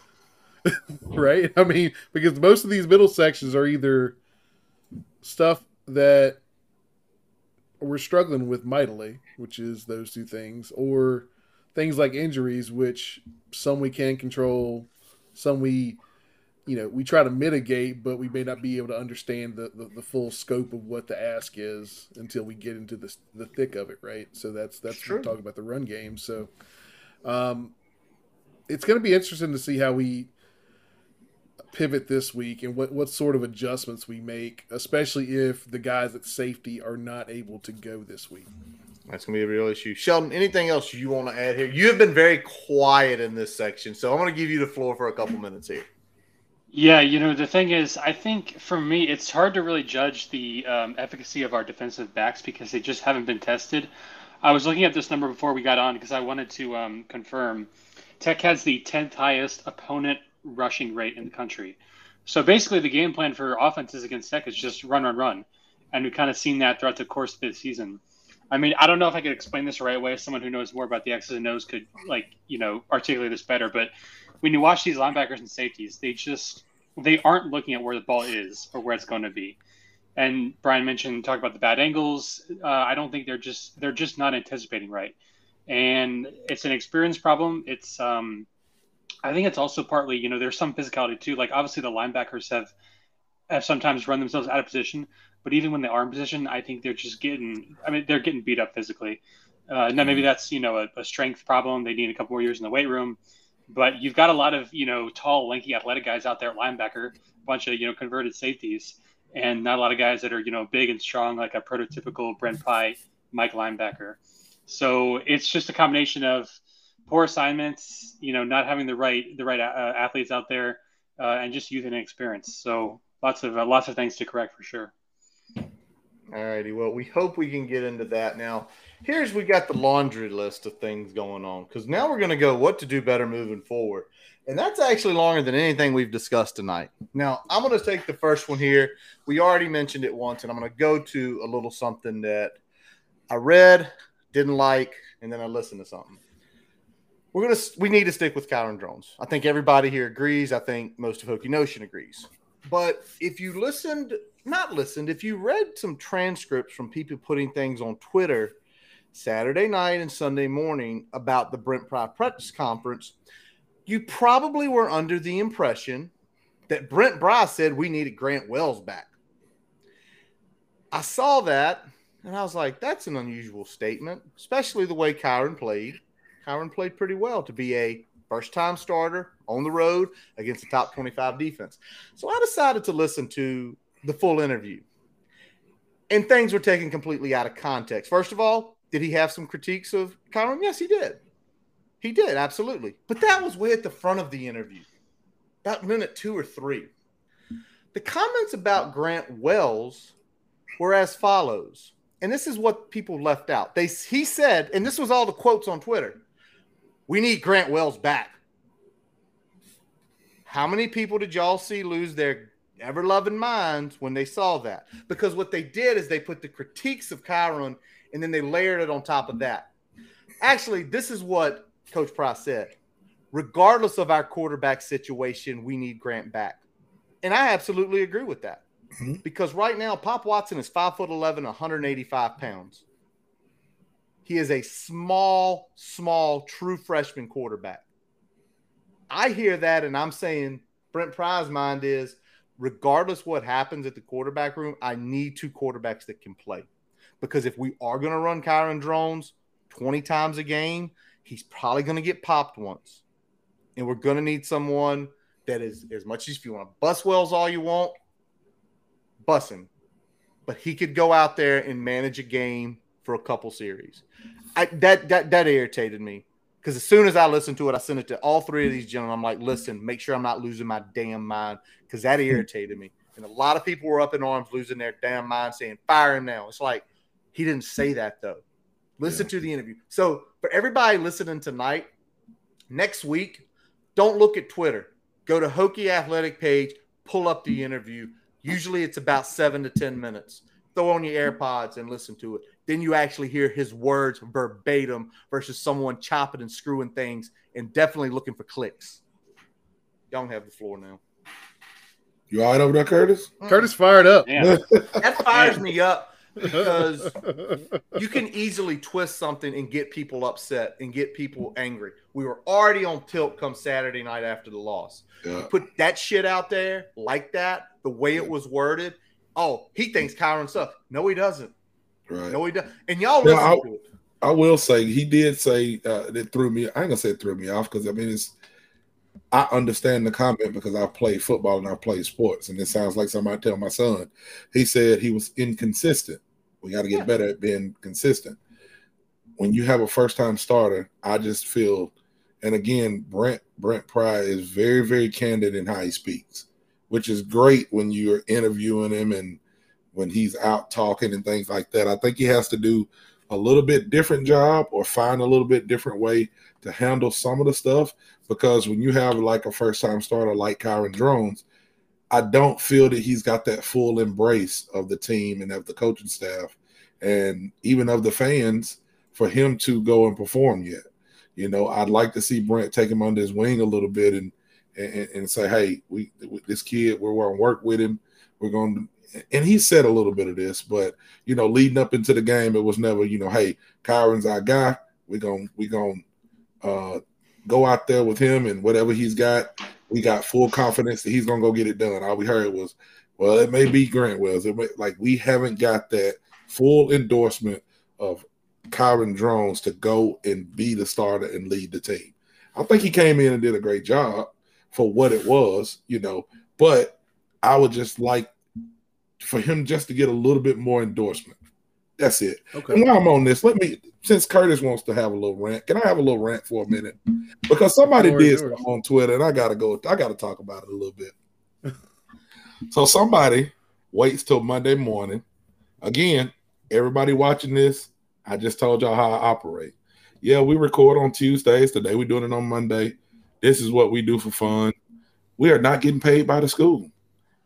right? I mean, because most of these middle sections are either stuff that we're struggling with mightily, which is those two things, or things like injuries, which some we can control, some we, you know, we try to mitigate, but we may not be able to understand the, the, the full scope of what the ask is until we get into the, the thick of it, right? So that's that's True. we talk about the run game. So, um, it's going to be interesting to see how we pivot this week and what, what sort of adjustments we make, especially if the guys at safety are not able to go this week. That's gonna be a real issue. Sheldon, anything else you want to add here? You have been very quiet in this section, so I'm gonna give you the floor for a couple minutes here. Yeah, you know, the thing is, I think for me, it's hard to really judge the um, efficacy of our defensive backs because they just haven't been tested. I was looking at this number before we got on because I wanted to um, confirm. Tech has the 10th highest opponent rushing rate in the country. So basically, the game plan for offenses against Tech is just run, run, run. And we've kind of seen that throughout the course of the season. I mean, I don't know if I could explain this the right way. Someone who knows more about the X's and O's could, like, you know, articulate this better. But when you watch these linebackers and safeties, they just they aren't looking at where the ball is or where it's going to be. And Brian mentioned talk about the bad angles. Uh, I don't think they're just they're just not anticipating right, and it's an experience problem. It's um, I think it's also partly you know there's some physicality too. Like obviously the linebackers have have sometimes run themselves out of position, but even when they are in position, I think they're just getting. I mean, they're getting beat up physically. Uh, now maybe that's you know a, a strength problem. They need a couple more years in the weight room, but you've got a lot of you know tall, lanky, athletic guys out there at linebacker, a bunch of you know converted safeties, and not a lot of guys that are you know big and strong like a prototypical Brent Pry Mike linebacker. So it's just a combination of poor assignments, you know, not having the right the right uh, athletes out there, uh, and just youth and experience. So lots of uh, lots of things to correct for sure. All righty. Well, we hope we can get into that now. Here's we got the laundry list of things going on because now we're going to go what to do better moving forward. And that's actually longer than anything we've discussed tonight. Now, I'm going to take the first one here. We already mentioned it once, and I'm going to go to a little something that I read, didn't like, and then I listened to something. We're gonna we need to stick with Kyron Drones. I think everybody here agrees. I think most of Hokie Nation agrees. But if you listened, not listened, if you read some transcripts from people putting things on Twitter Saturday night and Sunday morning about the Brent Pry practice conference, you probably were under the impression that Brent Pry said we needed Grant Wells back. I saw that and I was like, that's an unusual statement, especially the way Kyron played. Kyron played pretty well to be a first time starter on the road against a top 25 defense. So I decided to listen to the full interview. And things were taken completely out of context. First of all, did he have some critiques of Kyron? Yes, he did. He did, absolutely. But that was way at the front of the interview, about minute two or three. The comments about Grant Wells were as follows. And this is what people left out. They he said, and this was all the quotes on Twitter. We need Grant Wells back. How many people did y'all see lose their ever loving minds when they saw that? Because what they did is they put the critiques of Kyron and then they layered it on top of that. Actually, this is what Coach Price said. Regardless of our quarterback situation, we need Grant back. And I absolutely agree with that. Mm-hmm. Because right now, Pop Watson is 5'11, 185 pounds. He is a small, small, true freshman quarterback. I hear that, and I'm saying Brent Pry's mind is regardless what happens at the quarterback room, I need two quarterbacks that can play. Because if we are going to run Kyron Drones 20 times a game, he's probably going to get popped once. And we're going to need someone that is, as much as if you want to bust wells all you want, him. But he could go out there and manage a game for a couple series. I, that that that irritated me because as soon as I listened to it, I sent it to all three of these gentlemen. I'm like, listen, make sure I'm not losing my damn mind because that irritated me. And a lot of people were up in arms, losing their damn mind, saying, fire him now. It's like he didn't say that though. Listen yeah. to the interview. So for everybody listening tonight, next week, don't look at Twitter. Go to Hokie Athletic page, pull up the interview. Usually it's about seven to ten minutes. Throw on your AirPods and listen to it then you actually hear his words verbatim versus someone chopping and screwing things and definitely looking for clicks. Y'all have the floor now. You all right over there, Curtis? Mm. Curtis fired up. Yeah. That fires me up because you can easily twist something and get people upset and get people angry. We were already on tilt come Saturday night after the loss. Yeah. Put that shit out there like that, the way it was worded. Oh, he thinks Kyron sucks. No, he doesn't. Right. No, he doesn't. And y'all listen I- to it. I will say he did say uh, it threw me. I ain't gonna say it threw me off because I mean it's. I understand the comment because I play football and I play sports, and it sounds like somebody tell my son. He said he was inconsistent. We got to get Yeah. better at being consistent. When you have a first time starter, I just feel, and again, Brent Brent Pry is very very candid in how he speaks, which is great when you're interviewing him and when he's out talking and things like that. I think he has to do a little bit different job or find a little bit different way to handle some of the stuff because when you have like a first time starter like Kyron Drones, I don't feel that he's got that full embrace of the team and of the coaching staff and even of the fans for him to go and perform yet. You know, I'd like to see Brent take him under his wing a little bit and and, and say, hey, we this kid, we're going to work with him. We're going to and he said a little bit of this, but you know, leading up into the game, it was never, you know, hey, Kyron's our guy. We're gonna we're gonna uh, go out there with him and whatever he's got, we got full confidence that he's gonna go get it done. All we heard was, well, it may be Grant Wells. It may, like we haven't got that full endorsement of Kyron Drones to go and be the starter and lead the team. I think he came in and did a great job for what it was, you know, but I would just like for him just to get a little bit more endorsement. That's it. Okay. And while I'm on this, let me since Curtis wants to have a little rant, can I have a little rant for a minute? Because somebody did on Twitter, and I gotta go. I gotta talk about it a little bit. so somebody waits till Monday morning. Again, everybody watching this, I just told y'all how I operate. Yeah, we record on Tuesdays. Today we're doing it on Monday. This is what we do for fun. We are not getting paid by the school.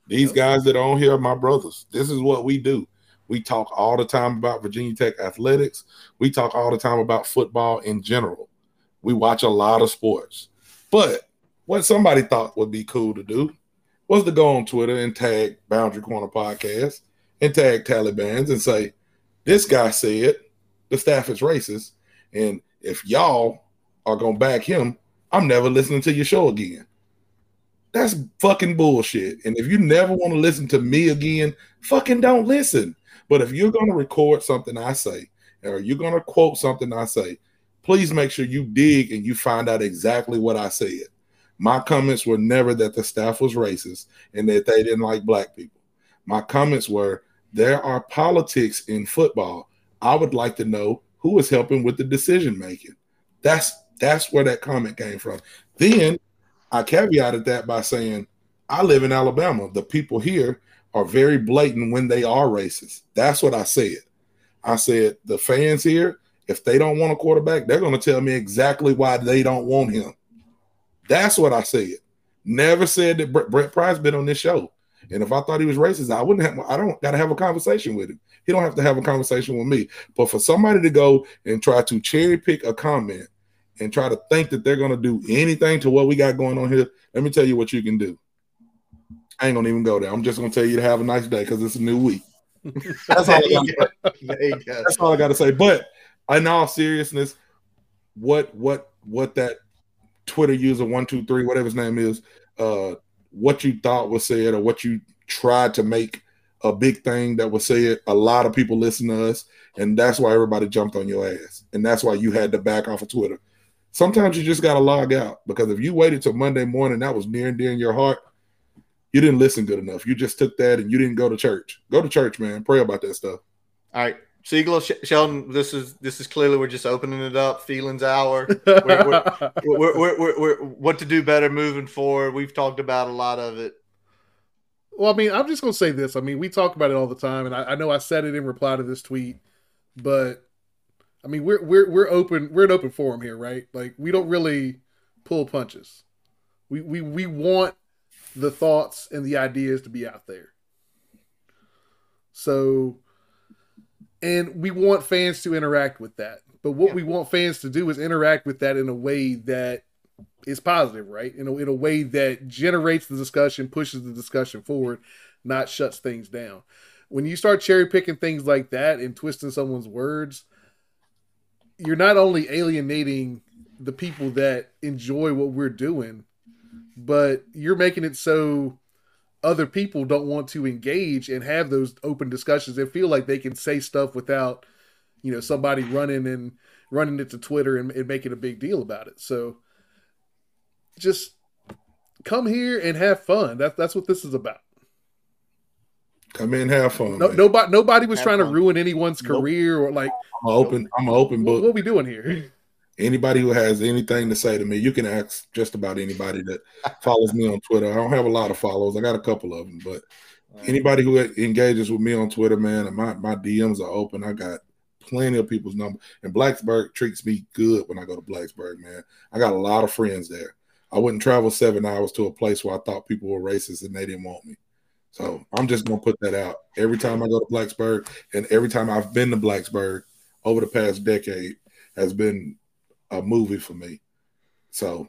These guys that are on here are my brothers. This is what we do. We talk all the time about Virginia Tech athletics. We talk all the time about football in general. We watch a lot of sports. But what somebody thought would be cool to do was to go on Twitter and tag Boundary Corner Podcast and tag Taliban's and say, This guy said the staff is racist. And if y'all are going to back him, I'm never listening to your show again. That's fucking bullshit. And if you never want to listen to me again, fucking don't listen. But if you're going to record something I say, or you're going to quote something I say, please make sure you dig and you find out exactly what I said. My comments were never that the staff was racist and that they didn't like black people. My comments were there are politics in football. I would like to know who is helping with the decision making. That's that's where that comment came from. Then I caveated that by saying, I live in Alabama. The people here are very blatant when they are racist. That's what I said. I said, the fans here, if they don't want a quarterback, they're going to tell me exactly why they don't want him. That's what I said. Never said that Brent, Pry's been on this show. And if I thought he was racist, I wouldn't have, I don't got to have a conversation with him. He don't have to have a conversation with me. But for somebody to go and try to cherry pick a comment and try to think that they're going to do anything to what we got going on here, let me tell you what you can do. I ain't gonna even go there. I'm just gonna tell you to have a nice day because it's a new week. That's all, I gotta, that's all I got to say. But in all seriousness, what what what that Twitter user one two three whatever his name is, uh, what you thought was said or what you tried to make a big thing that was said. A lot of people listen to us, and that's why everybody jumped on your ass, and that's why you had to back off of Twitter. Sometimes you just got to log out because if you waited till Monday morning, that was near and dear in your heart. You didn't listen good enough. You just took that and you didn't go to church. Go to church, man. Pray about that stuff. All right, Siegel, Sh- Sheldon. This is this is clearly we're just opening it up. Feelings hour. We're, we're, we're, we're, we're, we're, what to do better moving forward. We've talked about a lot of it. Well, I mean, I'm just gonna say this. I mean, we talk about it all the time, and I, I know I said it in reply to this tweet, but I mean, we're we're we're open. We're an open forum here, right? Like, we don't really pull punches. We we we want the thoughts and the ideas to be out there. So, and we want fans to interact with that. But what we want fans to do is interact with that in a way that is positive, right? In a, in a way that generates the discussion, pushes the discussion forward, not shuts things down. When you start cherry picking things like that and twisting someone's words, you're not only alienating the people that enjoy what we're doing, but you're making it so other people don't want to engage and have those open discussions. and feel like they can say stuff without, you know, somebody running and running it to Twitter and, and making a big deal about it. So just come here and have fun. That's that's what this is about. Come in, have fun. No, nobody nobody was Have trying fun. to ruin anyone's Nope. career or like I'm an open. I'm an open what, book. what we doing here. Anybody who has anything to say to me, you can ask just about anybody that follows me on Twitter. I don't have a lot of followers. I got a couple of them, but anybody who engages with me on Twitter, man, my, my DMs are open. I got plenty of people's number. And Blacksburg treats me good when I go to Blacksburg, man. I got a lot of friends there. I wouldn't travel seven hours to a place where I thought people were racist and they didn't want me. So I'm just gonna put that out. Every time I go to Blacksburg and every time I've been to Blacksburg over the past decade has been a movie for me. So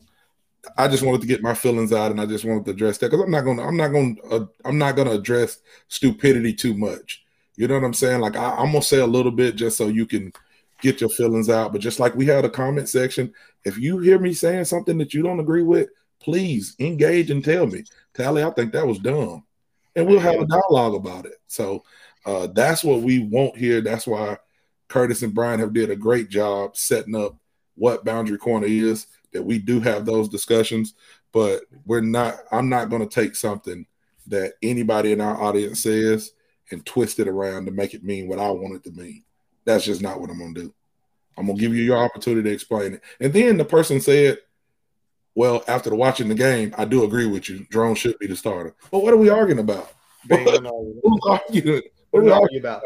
I just wanted to get my feelings out, and I just wanted to address that because I'm not gonna, I'm not gonna, uh, I'm not gonna address stupidity too much. You know what I'm saying? Like I, I'm gonna say a little bit just so you can get your feelings out. But just like we had a comment section, if you hear me saying something that you don't agree with, please engage and tell me. Tally, I think that was dumb, and we'll have a dialogue about it. So uh, that's what we want here. That's why Curtis and Brian have did a great job setting up what boundary corner is that we do have those discussions but we're not i'm not going to take something that anybody in our audience says and twist it around to make it mean what i want it to mean that's just not what i'm going to do i'm going to give you your opportunity to explain it and then the person said well after watching the game i do agree with you drone should be the starter But what are we arguing about no. Who's arguing? What What are we arguing about?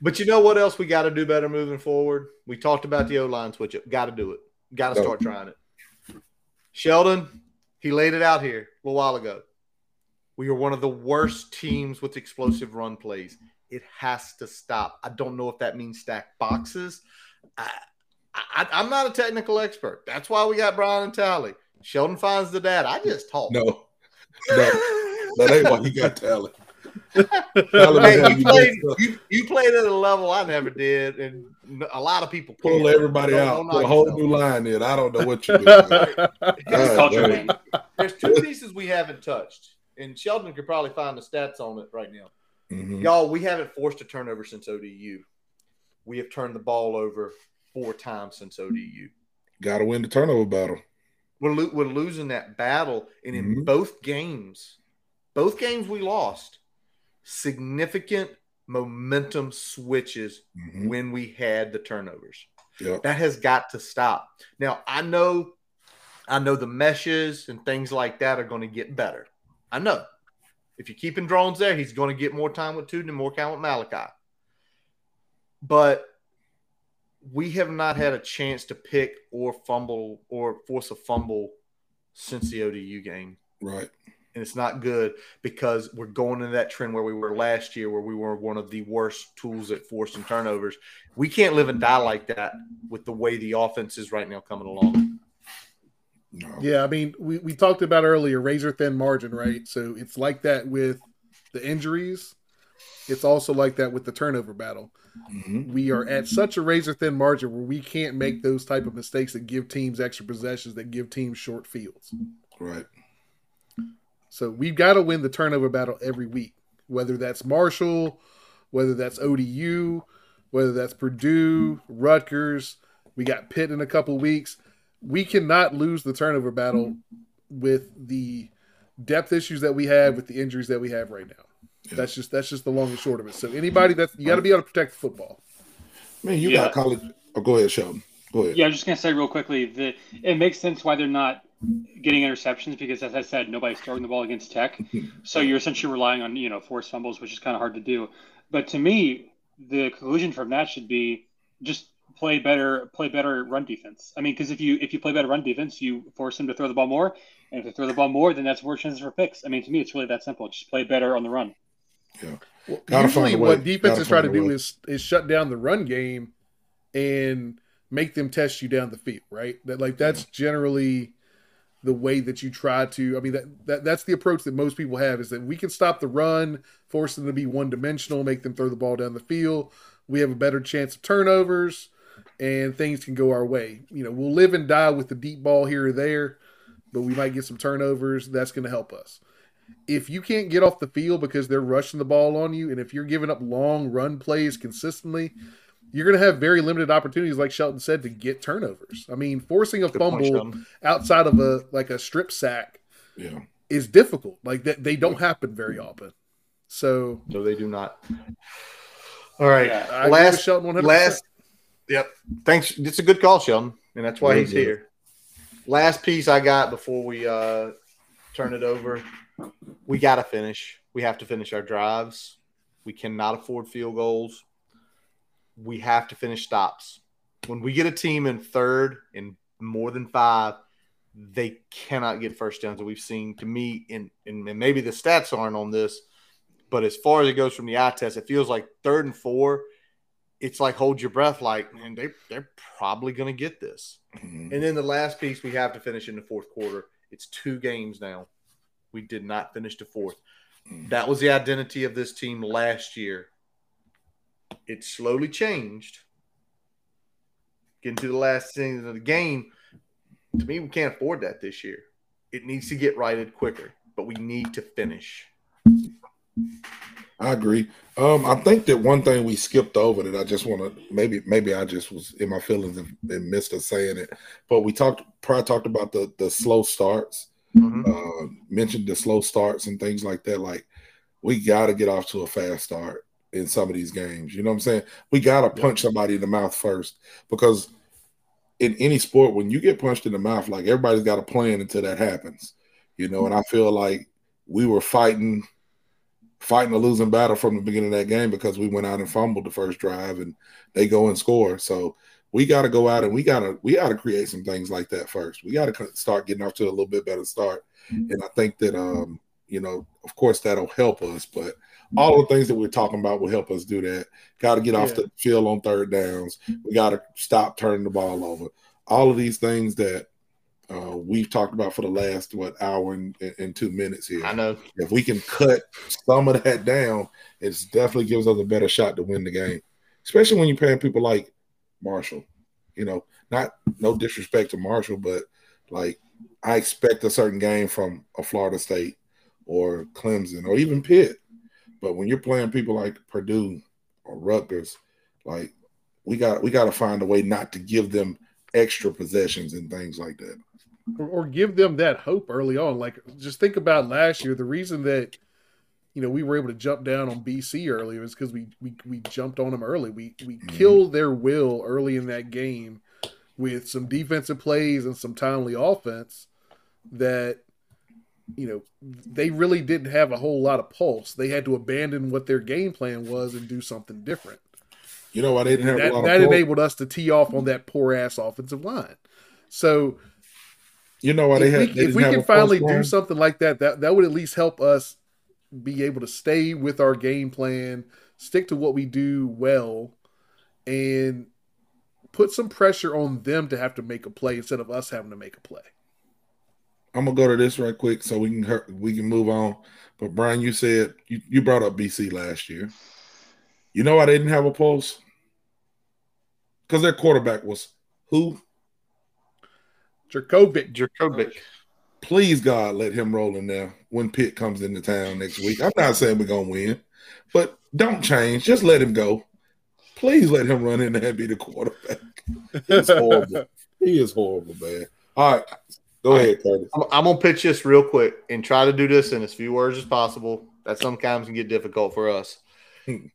But you know what else we got to do better moving forward? We talked about the O line switch up. Got to do it. Got to start trying it. Sheldon, he laid it out here a little while ago. We are one of the worst teams with explosive run plays. It has to stop. I don't know if that means stack boxes. I, I, I'm not a technical expert. That's why we got Brian and Tally. Sheldon finds the dad. I just talk. no no that ain't why you got talent Hey, Talent you played, you, you played at a level I never did, and a lot of people pull can't. everybody Don't- out, don't put a whole yourself. new line in. I don't know what you're doing. It's God culture, dang. man. There's two pieces we haven't touched, and Sheldon could probably find the stats on it right now. Mhm. Y'all, we haven't forced a turnover since ODU. We have turned the ball over four times since ODU. Got to win the turnover battle. We're, lo- we're losing that battle, and in Mhm. both games, both games we lost, significant momentum switches Mhm. when we had the turnovers. Yep. That has got to stop. Now, I know I know the meshes and things like that are going to get better. I know. If you're keeping Drones there, he's going to get more time with Tuden and more time with Malachi. But we have not had a chance to pick or fumble or force a fumble since the ODU game. Right. And it's not good because we're going into that trend where we were last year, where we were one of the worst tools at forcing turnovers. We can't live and die like that with the way the offense is right now coming along. No. Yeah, I mean, we, we talked about earlier razor thin margin, right? So it's like that with the injuries. It's also like that with the turnover battle. Mhm. We are at such a razor thin margin where we can't make those type of mistakes that give teams extra possessions, that give teams short fields. Right. So we've got to win the turnover battle every week, whether that's Marshall, whether that's ODU, whether that's Purdue, Rutgers. We got Pitt in a couple weeks. We cannot lose the turnover battle with the depth issues that we have, with the injuries that we have right now. Yeah. That's just that's just the long and short of it. So anybody that's you got to be able to protect the football. Man, you Yeah. got college. Oh, go ahead, Sheldon. Go ahead. Yeah, I'm just gonna say real quickly that it makes sense why they're not getting interceptions because, as I said, nobody's throwing the ball against Tech, so you're essentially relying on you know forced fumbles, which is kind of hard to do. But to me, the conclusion from that should be just play better, play better run defense. I mean, because if you if you play better run defense, you force them to throw the ball more, and if they throw the ball more, then that's more chances for picks. I mean, to me, it's really that simple. Just play better on the run. Well, usually, what defenses try to do way. is is shut down the run game and make them test you down the field, right? That like that's generally the way that you try to. I mean, that, that that's the approach that most people have is that we can stop the run, force them to be one dimensional, make them throw the ball down the field. We have a better chance of turnovers, and things can go our way. You know, we'll live and die with the deep ball here or there, but we might get some turnovers. That's going to help us. If you can't get off the field because they're rushing the ball on you, and if you're giving up long run plays consistently, you're going to have very limited opportunities, like Sheldon said, to get turnovers. I mean, forcing a Good fumble point, outside of a like a strip sack, yeah. is difficult. Like that, they don't happen very often. So no, they do not. All right, yeah, last Sheldon 100%. last. Yep. Thanks. It's a good call, Sheldon, and that's why he's here. Last piece I got before we uh, turn it over. We got to finish. We have to finish our drives. We cannot afford field goals we have to finish stops. When we get a team in third and more than five, they cannot get first downs that we've seen to me and, and maybe the stats aren't on this but as far as it goes from the eye test it feels like third and four it's like hold your breath like man they, they're probably going to get this mm-hmm. and then the last piece we have to finish in the fourth quarter it's two games now we did not finish the 4th mm-hmm. that was the identity of this team last year it slowly changed. Getting to the last thing of the game, to me, we can't afford that this year. It needs to get righted quicker, but we need to finish. I agree. Um, I think that one thing we skipped over that I just want to maybe maybe I just was in my feelings and, and, missed us saying it, but we talked probably talked about the the slow starts, mm-hmm. uh, mentioned the slow starts and things like that. Like we got to get off to a fast start in some of these games. You know what I'm saying? We got to punch somebody in the mouth first because in any sport, when you get punched in the mouth, like everybody's got a plan until that happens. You know, and I feel like we were fighting, fighting a losing battle from the beginning of that game because we went out and fumbled the first drive, and they go and score. So we got to go out and we got to we got to create some things like that first. We got to start getting off to a little bit better start, and I think that um, you know, of course, that'll help us, but all the things that we're talking about will help us do that. Got to get off the field on third downs. We got to stop turning the ball over. All of these things that uh, we've talked about for the last what hour and, and, two minutes here. I know if we can cut some of that down, it definitely gives us a better shot to win the game. Especially when you're paying people like Marshall. You know, not no disrespect to Marshall, but like I expect a certain game from a Florida State or Clemson or even Pitt. But when you're playing people like Purdue or Rutgers, like we got we got to find a way not to give them extra possessions and things like that. Or, or, give them that hope early on. Like just think about last year. The reason that you know we were able to jump down on BC early was because we, we we jumped on them early. We we mm-hmm. killed their will early in that game with some defensive plays and some timely offense that you know, they really didn't have a whole lot of pulse. They had to abandon what their game plan was and do something different. You know why they didn't have that, that enabled us to tee off on that poor ass offensive line. So, you know why they had. They if we can finally do something like that, that that would at least help us be able to stay with our game plan, stick to what we do well, and put some pressure on them to have to make a play instead of us having to make a play. I'm gonna go to this right quick so we can we can move on. But Brian, you said you, you brought up BC last year. You know why they didn't have a pulse? Because their quarterback was who? Jurkovec. Jurkovec. Please God, let him roll in there when Pitt comes into town next week. I'm not saying we're gonna win, but don't change. Just let him go. Please let him run in there and be the quarterback. He's horrible. he is horrible, man. All right, Go ahead, Curtis. I'm, I'm, gonna pitch this real quick and try to do this in as few words as possible. That sometimes can get difficult for us. Hmm.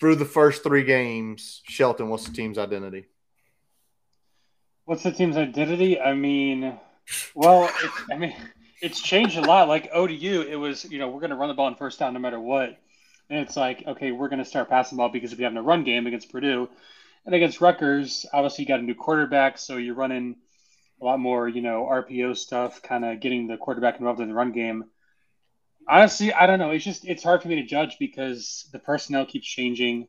Through the first three games, Sheldon, what's the team's identity? What's the team's identity? I mean, well, I mean, it's changed a lot. Like ODU, it was you know we're gonna run the ball in first down no matter what, and it's like okay, we're gonna start passing the ball because if you have a run game against Purdue, and against Rutgers, obviously you got a new quarterback, so you're running a lot more, you know, RPO stuff, kind of getting the quarterback involved in the run game. Honestly, I don't know. It's just it's hard for me to judge because the personnel keeps changing,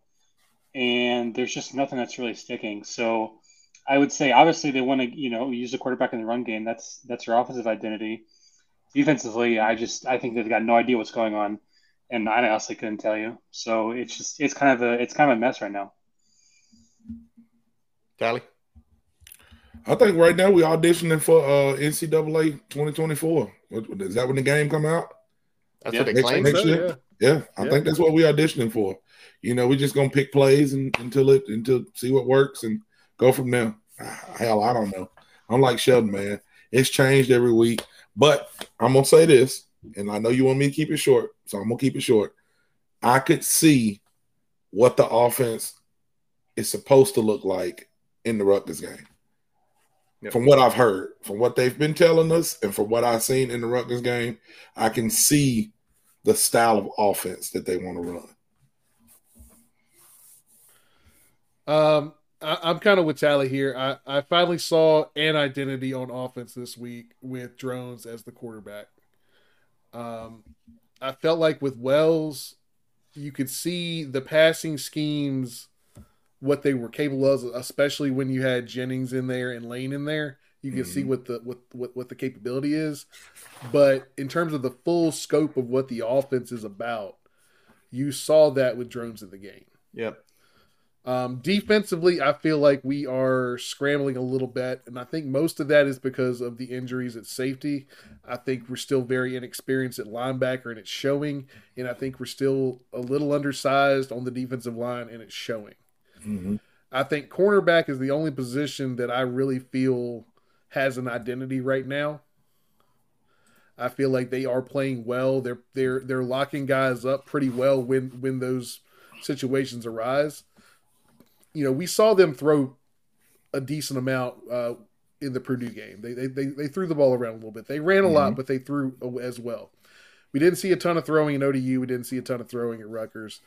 and there's just nothing that's really sticking. So I would say obviously they want to you know use the quarterback in the run game. That's that's their offensive identity. Defensively, I just I think they've got no idea what's going on, and I honestly couldn't tell you. So it's just it's kind of a it's kind of a mess right now. Tally. I think right now we're auditioning for uh, NCAA 2024. Is that when the game come out? That's Yeah. what they Next, claim. next so, year? Yeah, I Yeah. think that's what we're auditioning for. You know, we're just gonna pick plays and until it until see what works and go from there. Ah, Hell, I don't know. I'm like Sheldon, man. It's changed every week. But I'm gonna say this, and I know you want me to keep it short, so I'm gonna keep it short. I could see what the offense is supposed to look like in the Rutgers game. Yep. From what I've heard, from what they've been telling us, and from what I've seen in the Rutgers game, I can see the style of offense that they want to run. Um, I, I'm kind of with Tally here. I, I finally saw an identity on offense this week with Drones as the quarterback. Um, I felt like with Wells, you could see the passing schemes, what they were capable of, especially when you had Jennings in there and Lane in there. You can see what the what, what what the capability is, but in terms of the full scope of what the offense is about, you saw that with drones in the game. Yep. Um, defensively, I feel like we are scrambling a little bit, and I think most of that is because of the injuries at safety. I think we're still very inexperienced at linebacker, and it's showing. And I think we're still a little undersized on the defensive line, and it's showing. Mhm. I think cornerback is the only position that I really feel has an identity right now. I feel like they are playing well. They're they're they're locking guys up pretty well when when those situations arise. You know, we saw them throw a decent amount uh, in the Purdue game. They, they they they threw the ball around a little bit. They ran a lot, but they threw as well. We didn't see a ton of throwing in ODU. We didn't see a ton of throwing at Rutgers.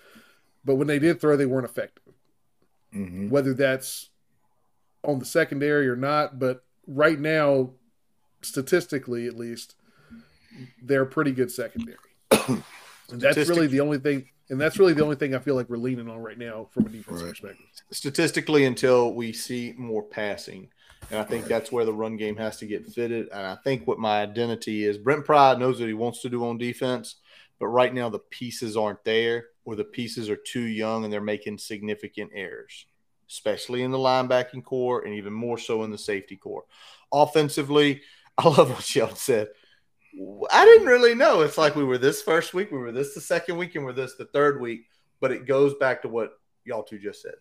But when they did throw, they weren't effective Mhm. whether that's on the secondary or not. But right now, statistically at least, they're pretty good secondary. and that's really the only thing. And that's really the only thing I feel like we're leaning on right now from a defense Right. perspective. statistically until we see more passing. And I think that's where the run game has to get fitted. And I think what my identity is Brent Pry knows what he wants to do on defense, but right now the pieces aren't there or the pieces are too young and they're making significant errors, especially in the linebacking core and even more so in the safety core. Offensively, I love what Sheldon said. I didn't really know. It's like we were this first week, we were this the second week, and we're this the third week. But it goes back to what y'all two just said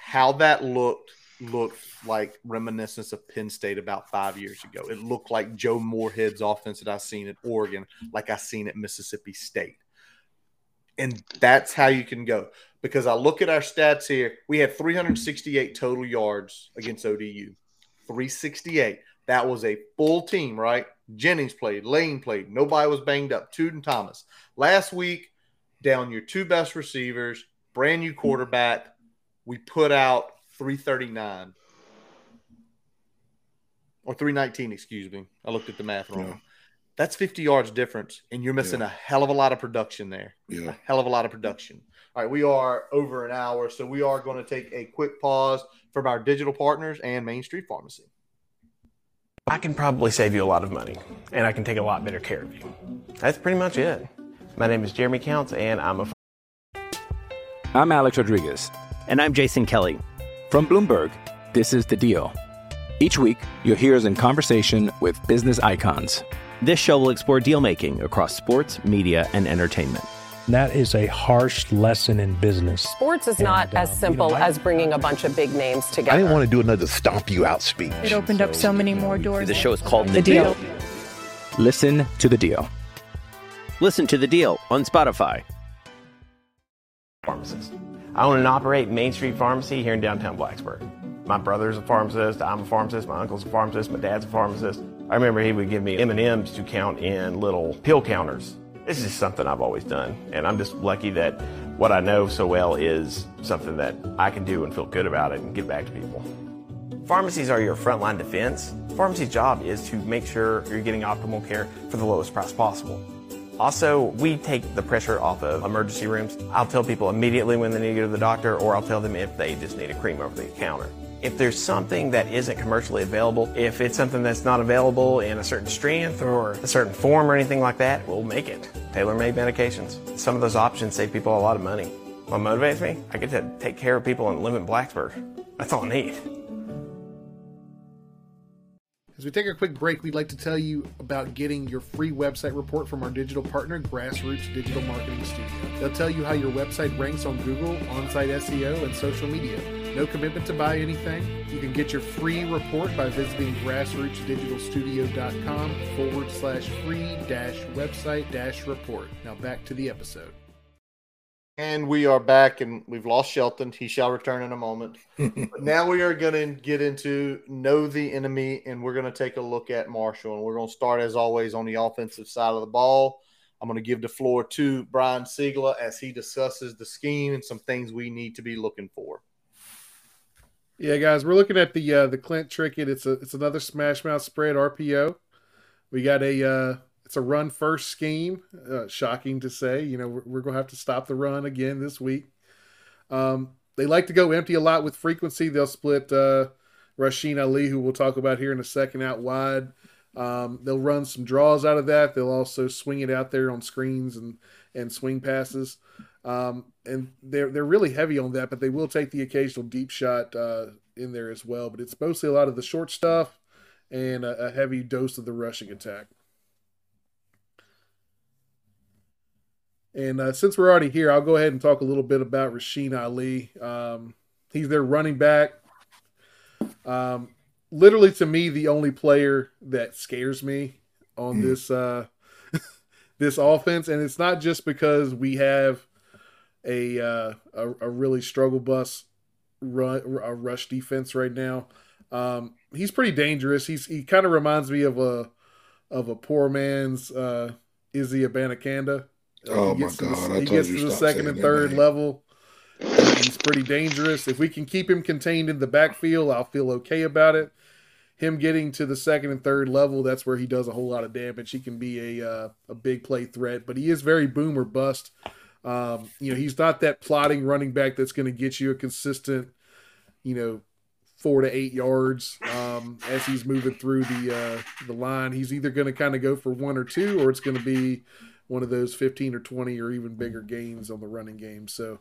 how that looked looked like reminiscence of Penn State about five years ago. It looked like Joe Moorhead's offense that I seen at Oregon, like I seen at Mississippi State. And that's how you can go. Because I look at our stats here, we had 368 total yards against ODU. 368. That was a full team, right? Jennings played, Lane played, nobody was banged up. Tuden Thomas. Last week, down your two best receivers, brand new quarterback, we put out 339 or 319, excuse me. I looked at the math wrong. Yeah. That's 50 yards difference, and you're missing Yeah. a hell of a lot of production there. A Yeah. hell of a lot of production. All right, we are over an hour, so we are going to take a quick pause from our digital partners and Main Street Pharmacy. I can probably save you a lot of money, and I can take a lot better care of you. That's pretty much it. My name is Jeremy Counts, and I'm a. I'm Alex Rodriguez. And I'm Jason Kelly. From Bloomberg, this is The Deal. Each week, you'll hear us in conversation with business icons. This show will explore deal making across sports, media, and entertainment. That is a harsh lesson in business. Sports is not And, uh, as you simple know, I- as bringing a bunch of big names together. I didn't want to do another stomp you out speech. It opened up so many more doors. The show is called The Deal. Listen to The Deal. Listen to the deal on Spotify. Pharmacist. I own and operate Main Street Pharmacy here in downtown Blacksburg. My brother's a pharmacist. I'm a pharmacist. My uncle's a pharmacist. My dad's a pharmacist. I remember he would give me M&Ms to count in little pill counters. This is something I've always done, and I'm just lucky that what I know so well is something that I can do and feel good about it and give back to people. Pharmacies are your frontline defense. Pharmacy's job is to make sure you're getting optimal care for the lowest price possible. Also, we take the pressure off of emergency rooms. I'll tell people immediately when they need to go to the doctor, or I'll tell them if they just need a cream over the counter. If there's something that isn't commercially available, if it's something that's not available in a certain strength or a certain form or anything like that, we'll make it. Tailor made medications. Some of those options save people a lot of money. What motivates me? I get to take care of people and live in Blacksburg. That's all I need. As we take a quick break, we'd like to tell you about getting your free website report from our digital partner, Grassroots Digital Marketing Studio. They'll tell you how your website ranks on Google, on site SEO, and social media. No commitment to buy anything. You can get your free report by visiting grassrootsdigitalstudio.com forward slash free dash website dash report. Now back to the episode. And we are back, and we've lost Sheldon. He shall return in a moment. but now we are going to get into know the enemy, and we're going to take a look at Marshall. And we're going to start, as always, on the offensive side of the ball. I'm going to give the floor to Brian Siegler as he discusses the scheme and some things we need to be looking for. Yeah, guys, we're looking at the uh, the Clint Trickett. It's a it's another smash mouth spread RPO. We got a uh, it's a run first scheme. Uh, shocking to say, you know, we're, we're to have to stop the run again this week. Um, they like to go empty a lot with frequency. They'll split uh, Rasheen Ali, who we'll talk about here in a second, out wide. Um, they'll run some draws out of that. They'll also swing it out there on screens and and swing passes. Um, and they're they're really heavy on that, but they will take the occasional deep shot uh, in there as well. But it's mostly a lot of the short stuff and a, a heavy dose of the rushing attack. And uh, since we're already here, I'll go ahead and talk a little bit about Rasheen Ali. Um, he's their running back. Um, literally, to me, the only player that scares me on mm. this uh, this offense, and it's not just because we have a uh, a, a, really struggle bus run a rush defense right now. Um, he's pretty dangerous. He's he kind of reminds me of a of a poor man's uh, Izzy Abanikanda. Oh my god! The, he gets to the second and third level. He's pretty dangerous. If we can keep him contained in the backfield, I'll feel okay about it. Him getting to the second and third level, that's where he does a whole lot of damage. He can be a uh, a big play threat, but he is very boom or bust. Um, you know, he's not that plotting running back that's going to get you a consistent, you know, four to eight yards um, as he's moving through the uh, the line. He's either going to kind of go for one or two, or it's going to be one of those 15 or 20 or even bigger gains on the running game. So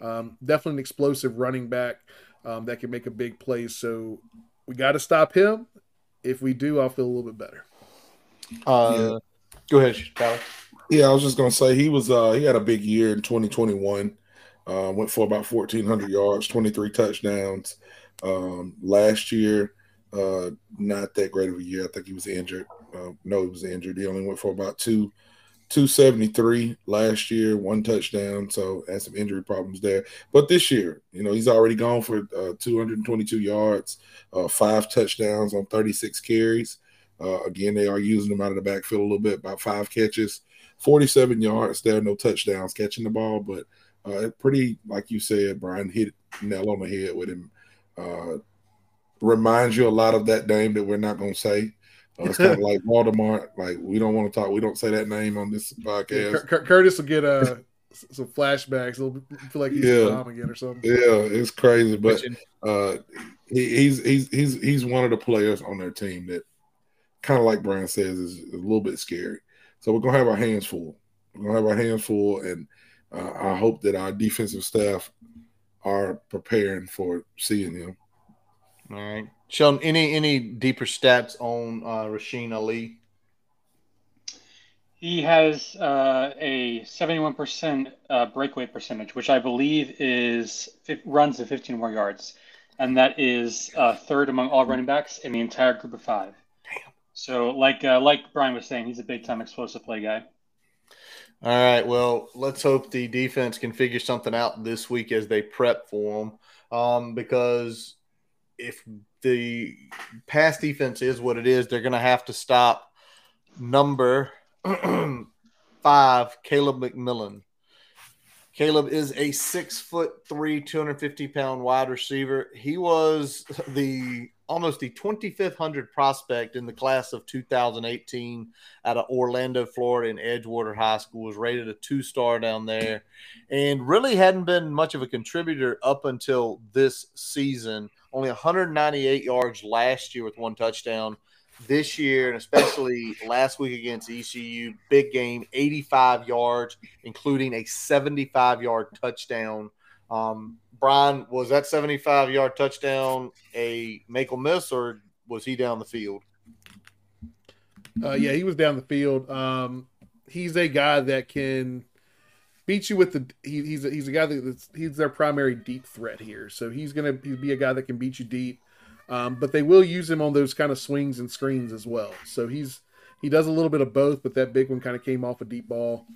um, definitely an explosive running back um, that can make a big play. So we got to stop him. If we do, I'll feel a little bit better. Uh, yeah. Go ahead, Tyler. Yeah, I was just gonna say he was uh, he had a big year in 2021. Uh, went for about 1,400 yards, 23 touchdowns. Um, last year, uh, not that great of a year. I think he was injured. Uh, no, he was injured. He only went for about two 273 last year, one touchdown. So had some injury problems there. But this year, you know, he's already gone for uh, 222 yards, uh, five touchdowns on 36 carries. Uh, again, they are using him out of the backfield a little bit, about five catches, 47 yards there, no touchdowns catching the ball, but uh, pretty, like you said, Brian hit nail on the head with him. Uh, reminds you a lot of that name that we're not going to say. Uh, it's kind of like Voldemort. Like we don't want to talk. We don't say that name on this podcast. Yeah, Curtis will get uh, some flashbacks. He'll feel like he's yeah. mom again or something. Yeah, it's crazy, but uh, he, he's he's he's he's one of the players on their team that kind of like Brian says is a little bit scary. So we're gonna have our hands full. We're gonna have our hands full, and uh, I hope that our defensive staff are preparing for seeing him. All right. Sheldon, any any deeper stats on uh, Rasheen Ali? He has uh, a 71% uh, breakaway percentage, which I believe is runs to 15 more yards, and that is uh, third among all running backs in the entire group of five. So, like uh, like Brian was saying, he's a big time explosive play guy. All right. Well, let's hope the defense can figure something out this week as they prep for him, um, because if the pass defense is what it is, they're going to have to stop number five, Caleb McMillan. Caleb is a six foot three, 250 pound wide receiver. He was the almost the 25th hundred prospect in the class of 2018 out of Orlando, Florida, in Edgewater High School. Was rated a two star down there, and really hadn't been much of a contributor up until this season only 198 yards last year with one touchdown. This year, and especially last week against ECU, big game, 85 yards, including a 75 yard touchdown. Um, Brian, was that 75 yard touchdown a make or miss, or was he down the field? Uh, yeah, he was down the field. Um, he's a guy that can beat you with the. He, he's a, he's a guy that's he's their primary deep threat here. So he's gonna be a guy that can beat you deep. Um, but they will use him on those kind of swings and screens as well. So he's he does a little bit of both, but that big one kind of came off a deep ball.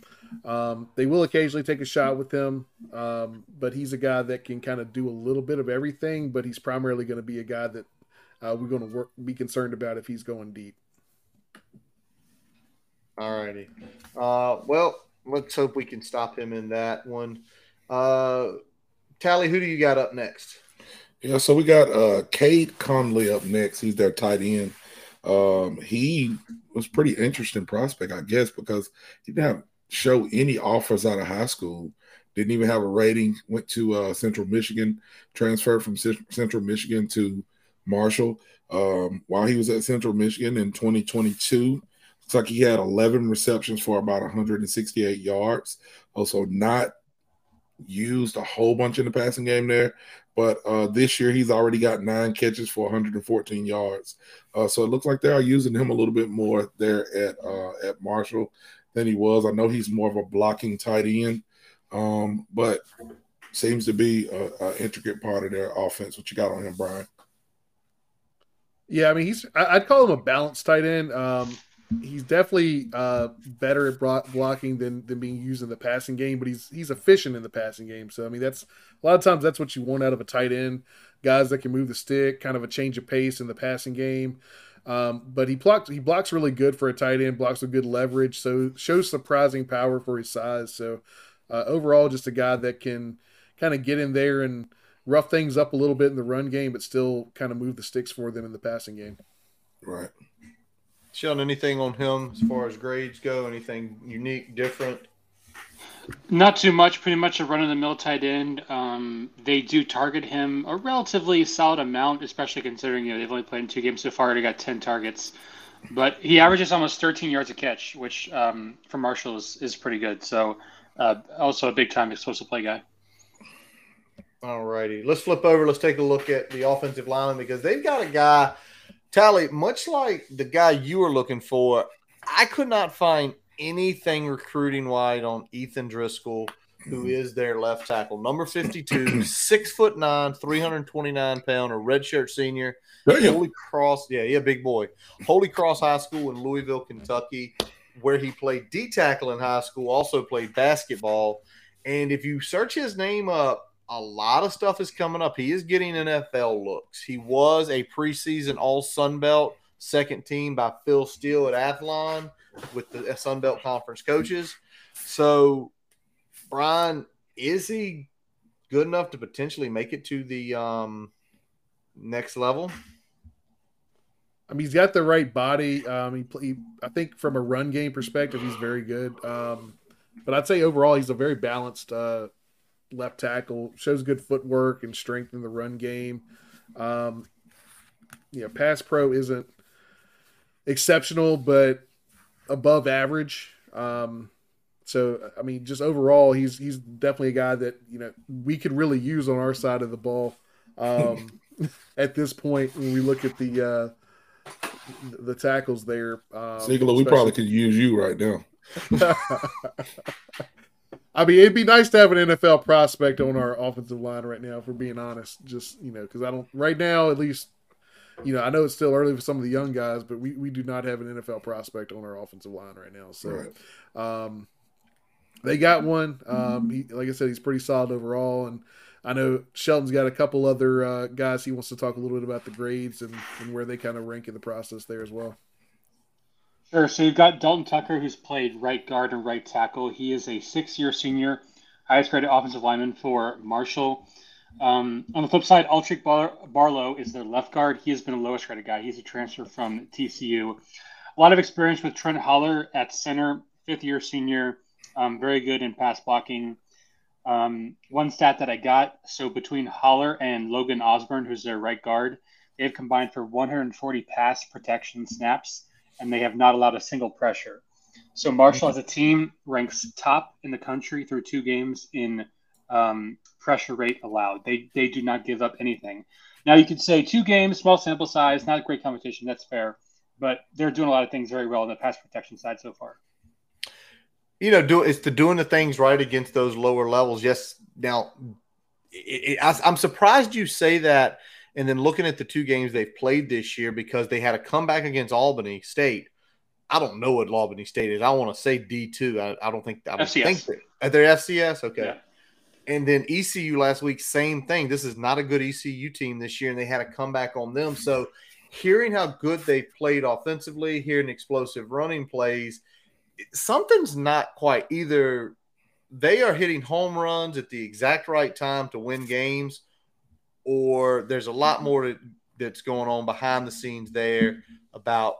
Um, they will occasionally take a shot with him, um, but he's a guy that can kind of do a little bit of everything. But he's primarily going to be a guy that uh, we're going to work be concerned about if he's going deep. All righty. Uh, well, let's hope we can stop him in that one. Uh, Tally, who do you got up next? Yeah, so we got uh Cade Conley up next. He's their tight end. Um, he was pretty interesting prospect, I guess, because he didn't show any offers out of high school. Didn't even have a rating. Went to uh, Central Michigan, transferred from C- Central Michigan to Marshall. Um, while he was at Central Michigan in 2022, looks like he had 11 receptions for about 168 yards. Also, not used a whole bunch in the passing game there. But uh, this year, he's already got nine catches for 114 yards. Uh, so it looks like they are using him a little bit more there at uh, at Marshall than he was. I know he's more of a blocking tight end, um, but seems to be an intricate part of their offense. What you got on him, Brian? Yeah, I mean he's I'd call him a balanced tight end. Um, he's definitely uh, better at blocking than than being used in the passing game, but he's he's efficient in the passing game. So I mean that's a lot of times that's what you want out of a tight end, guys that can move the stick, kind of a change of pace in the passing game. Um, but he blocks he blocks really good for a tight end, blocks with good leverage, so shows surprising power for his size. So uh, overall, just a guy that can kind of get in there and rough things up a little bit in the run game, but still kind of move the sticks for them in the passing game. Right. Sean, anything on him as far as grades go? Anything unique, different? Not too much. Pretty much a run of the mill tight end. Um, they do target him a relatively solid amount, especially considering you know they've only played in two games so far. Already got ten targets, but he averages almost 13 yards a catch, which um, for Marshall is, is pretty good. So uh, also a big time explosive play guy. All righty, let's flip over. Let's take a look at the offensive line because they've got a guy, Tally, much like the guy you were looking for. I could not find anything recruiting wide on Ethan Driscoll, who mm-hmm. their left tackle, number 52, six foot nine, 329 pound, a redshirt senior. Holy Cross, yeah, yeah, big boy. Holy Cross High School in Louisville, Kentucky, where he played D tackle in high school, also played basketball. And if you search his name up, a lot of stuff is coming up. He is getting an NFL looks. He was a preseason All Sun Belt second team by Phil Steele at Athlon with the Sun Belt Conference coaches. So, Brian, is he good enough to potentially make it to the um, next level? I mean, he's got the right body. Um, he, I think from a run game perspective, he's very good. Um, but I'd say overall, he's a very balanced uh, left tackle. Shows good footwork and strength in the run game. Um, yeah, pass pro isn't exceptional, but above average. Um, so I mean, just overall, he's he's definitely a guy that you know we could really use on our side of the ball. Um, at this point, when we look at the uh, the tackles there, um, Sigler, we probably could use you right now. I mean, it'd be nice to have an NFL prospect on our offensive line right now, if we're being honest. Just you know, because I don't right now, at least you know, I know it's still early for some of the young guys, but we, we do not have an NFL prospect on our offensive line right now. So, right. Um, they got one. Um, he, like I said, he's pretty solid overall, and I know Sheldon's got a couple other uh, guys he wants to talk a little bit about the grades and, and where they kind of rank in the process there as well. Sure. So you've got Dalton Tucker, who's played right guard and right tackle. He is a six-year senior, highest graded offensive lineman for Marshall. Um, on the flip side, Altric Bar- Barlow is their left guard. He has been a lowest rated guy. He's a transfer from TCU. A lot of experience with Trent Holler at center, fifth year senior, um, very good in pass blocking. Um, one stat that I got so between Haller and Logan Osborne, who's their right guard, they've combined for 140 pass protection snaps, and they have not allowed a single pressure. So Marshall as a team ranks top in the country through two games in um, pressure rate allowed. They they do not give up anything. Now you could say two games, small sample size, not a great competition. That's fair, but they're doing a lot of things very well on the pass protection side so far. You know, do it's the doing the things right against those lower levels. Yes. Now, it, it, I, I'm surprised you say that. And then looking at the two games they've played this year, because they had a comeback against Albany State. I don't know what Albany State is. I want to say D two. I, I, don't think I don't FCS. think uh, they, are FCS. Okay. Yeah. And then ECU last week, same thing. This is not a good ECU team this year, and they had a comeback on them. So, hearing how good they played offensively, hearing explosive running plays, something's not quite either. They are hitting home runs at the exact right time to win games, or there's a lot more that's going on behind the scenes there about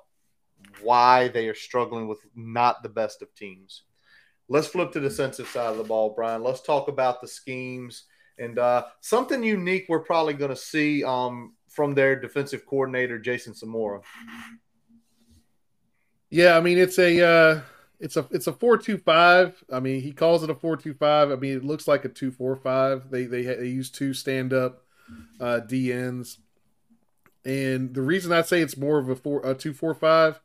why they are struggling with not the best of teams. Let's flip to the defensive side of the ball, Brian. Let's talk about the schemes and uh, something unique we're probably going to see um, from their defensive coordinator, Jason Semore. Yeah, I mean it's a uh, it's a it's a four two five. I mean he calls it a four two five. I mean it looks like a two four five. They they they use two stand up uh, DNs, and the reason I say it's more of a four a two four five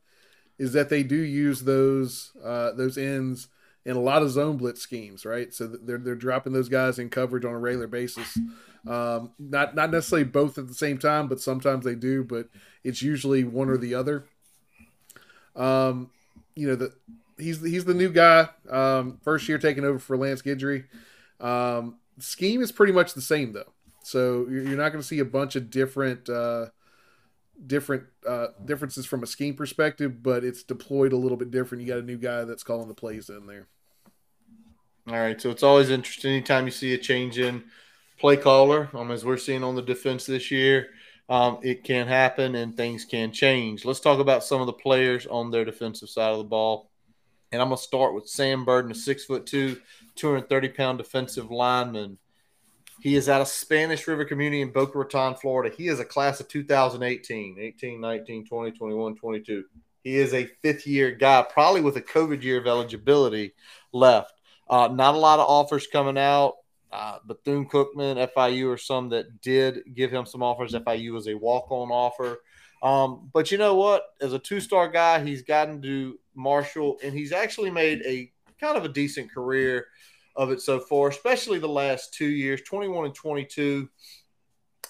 is that they do use those uh, those ends in a lot of zone blitz schemes, right? So they're they're dropping those guys in coverage on a regular basis. Um, not not necessarily both at the same time, but sometimes they do. But it's usually one or the other. Um, you know the he's he's the new guy. Um, first year taking over for Lance Guidry. Um, scheme is pretty much the same though, so you're, not going to see a bunch of different. Uh, different uh, differences from a scheme perspective, but it's deployed a little bit different. You got a new guy that's calling the plays in there. All right, so it's always interesting anytime you see a change in play caller, um, as we're seeing on the defense this year. Um, it can happen and things can change. Let's talk about some of the players on their defensive side of the ball. And I'm going to start with Sam Burden, a six foot two, 230 pound defensive lineman. He is out of Spanish River Community in Boca Raton, Florida. He is a class of 2018, 18, 19, 20, 21, 22. He is a fifth year guy, probably with a COVID year of eligibility left. Uh, not a lot of offers coming out. Uh, Bethune Cookman, FIU, or some that did give him some offers. FIU was a walk on offer. Um, but you know what? As a two star guy, he's gotten to Marshall and he's actually made a kind of a decent career of it so far, especially the last two years 21 and 22,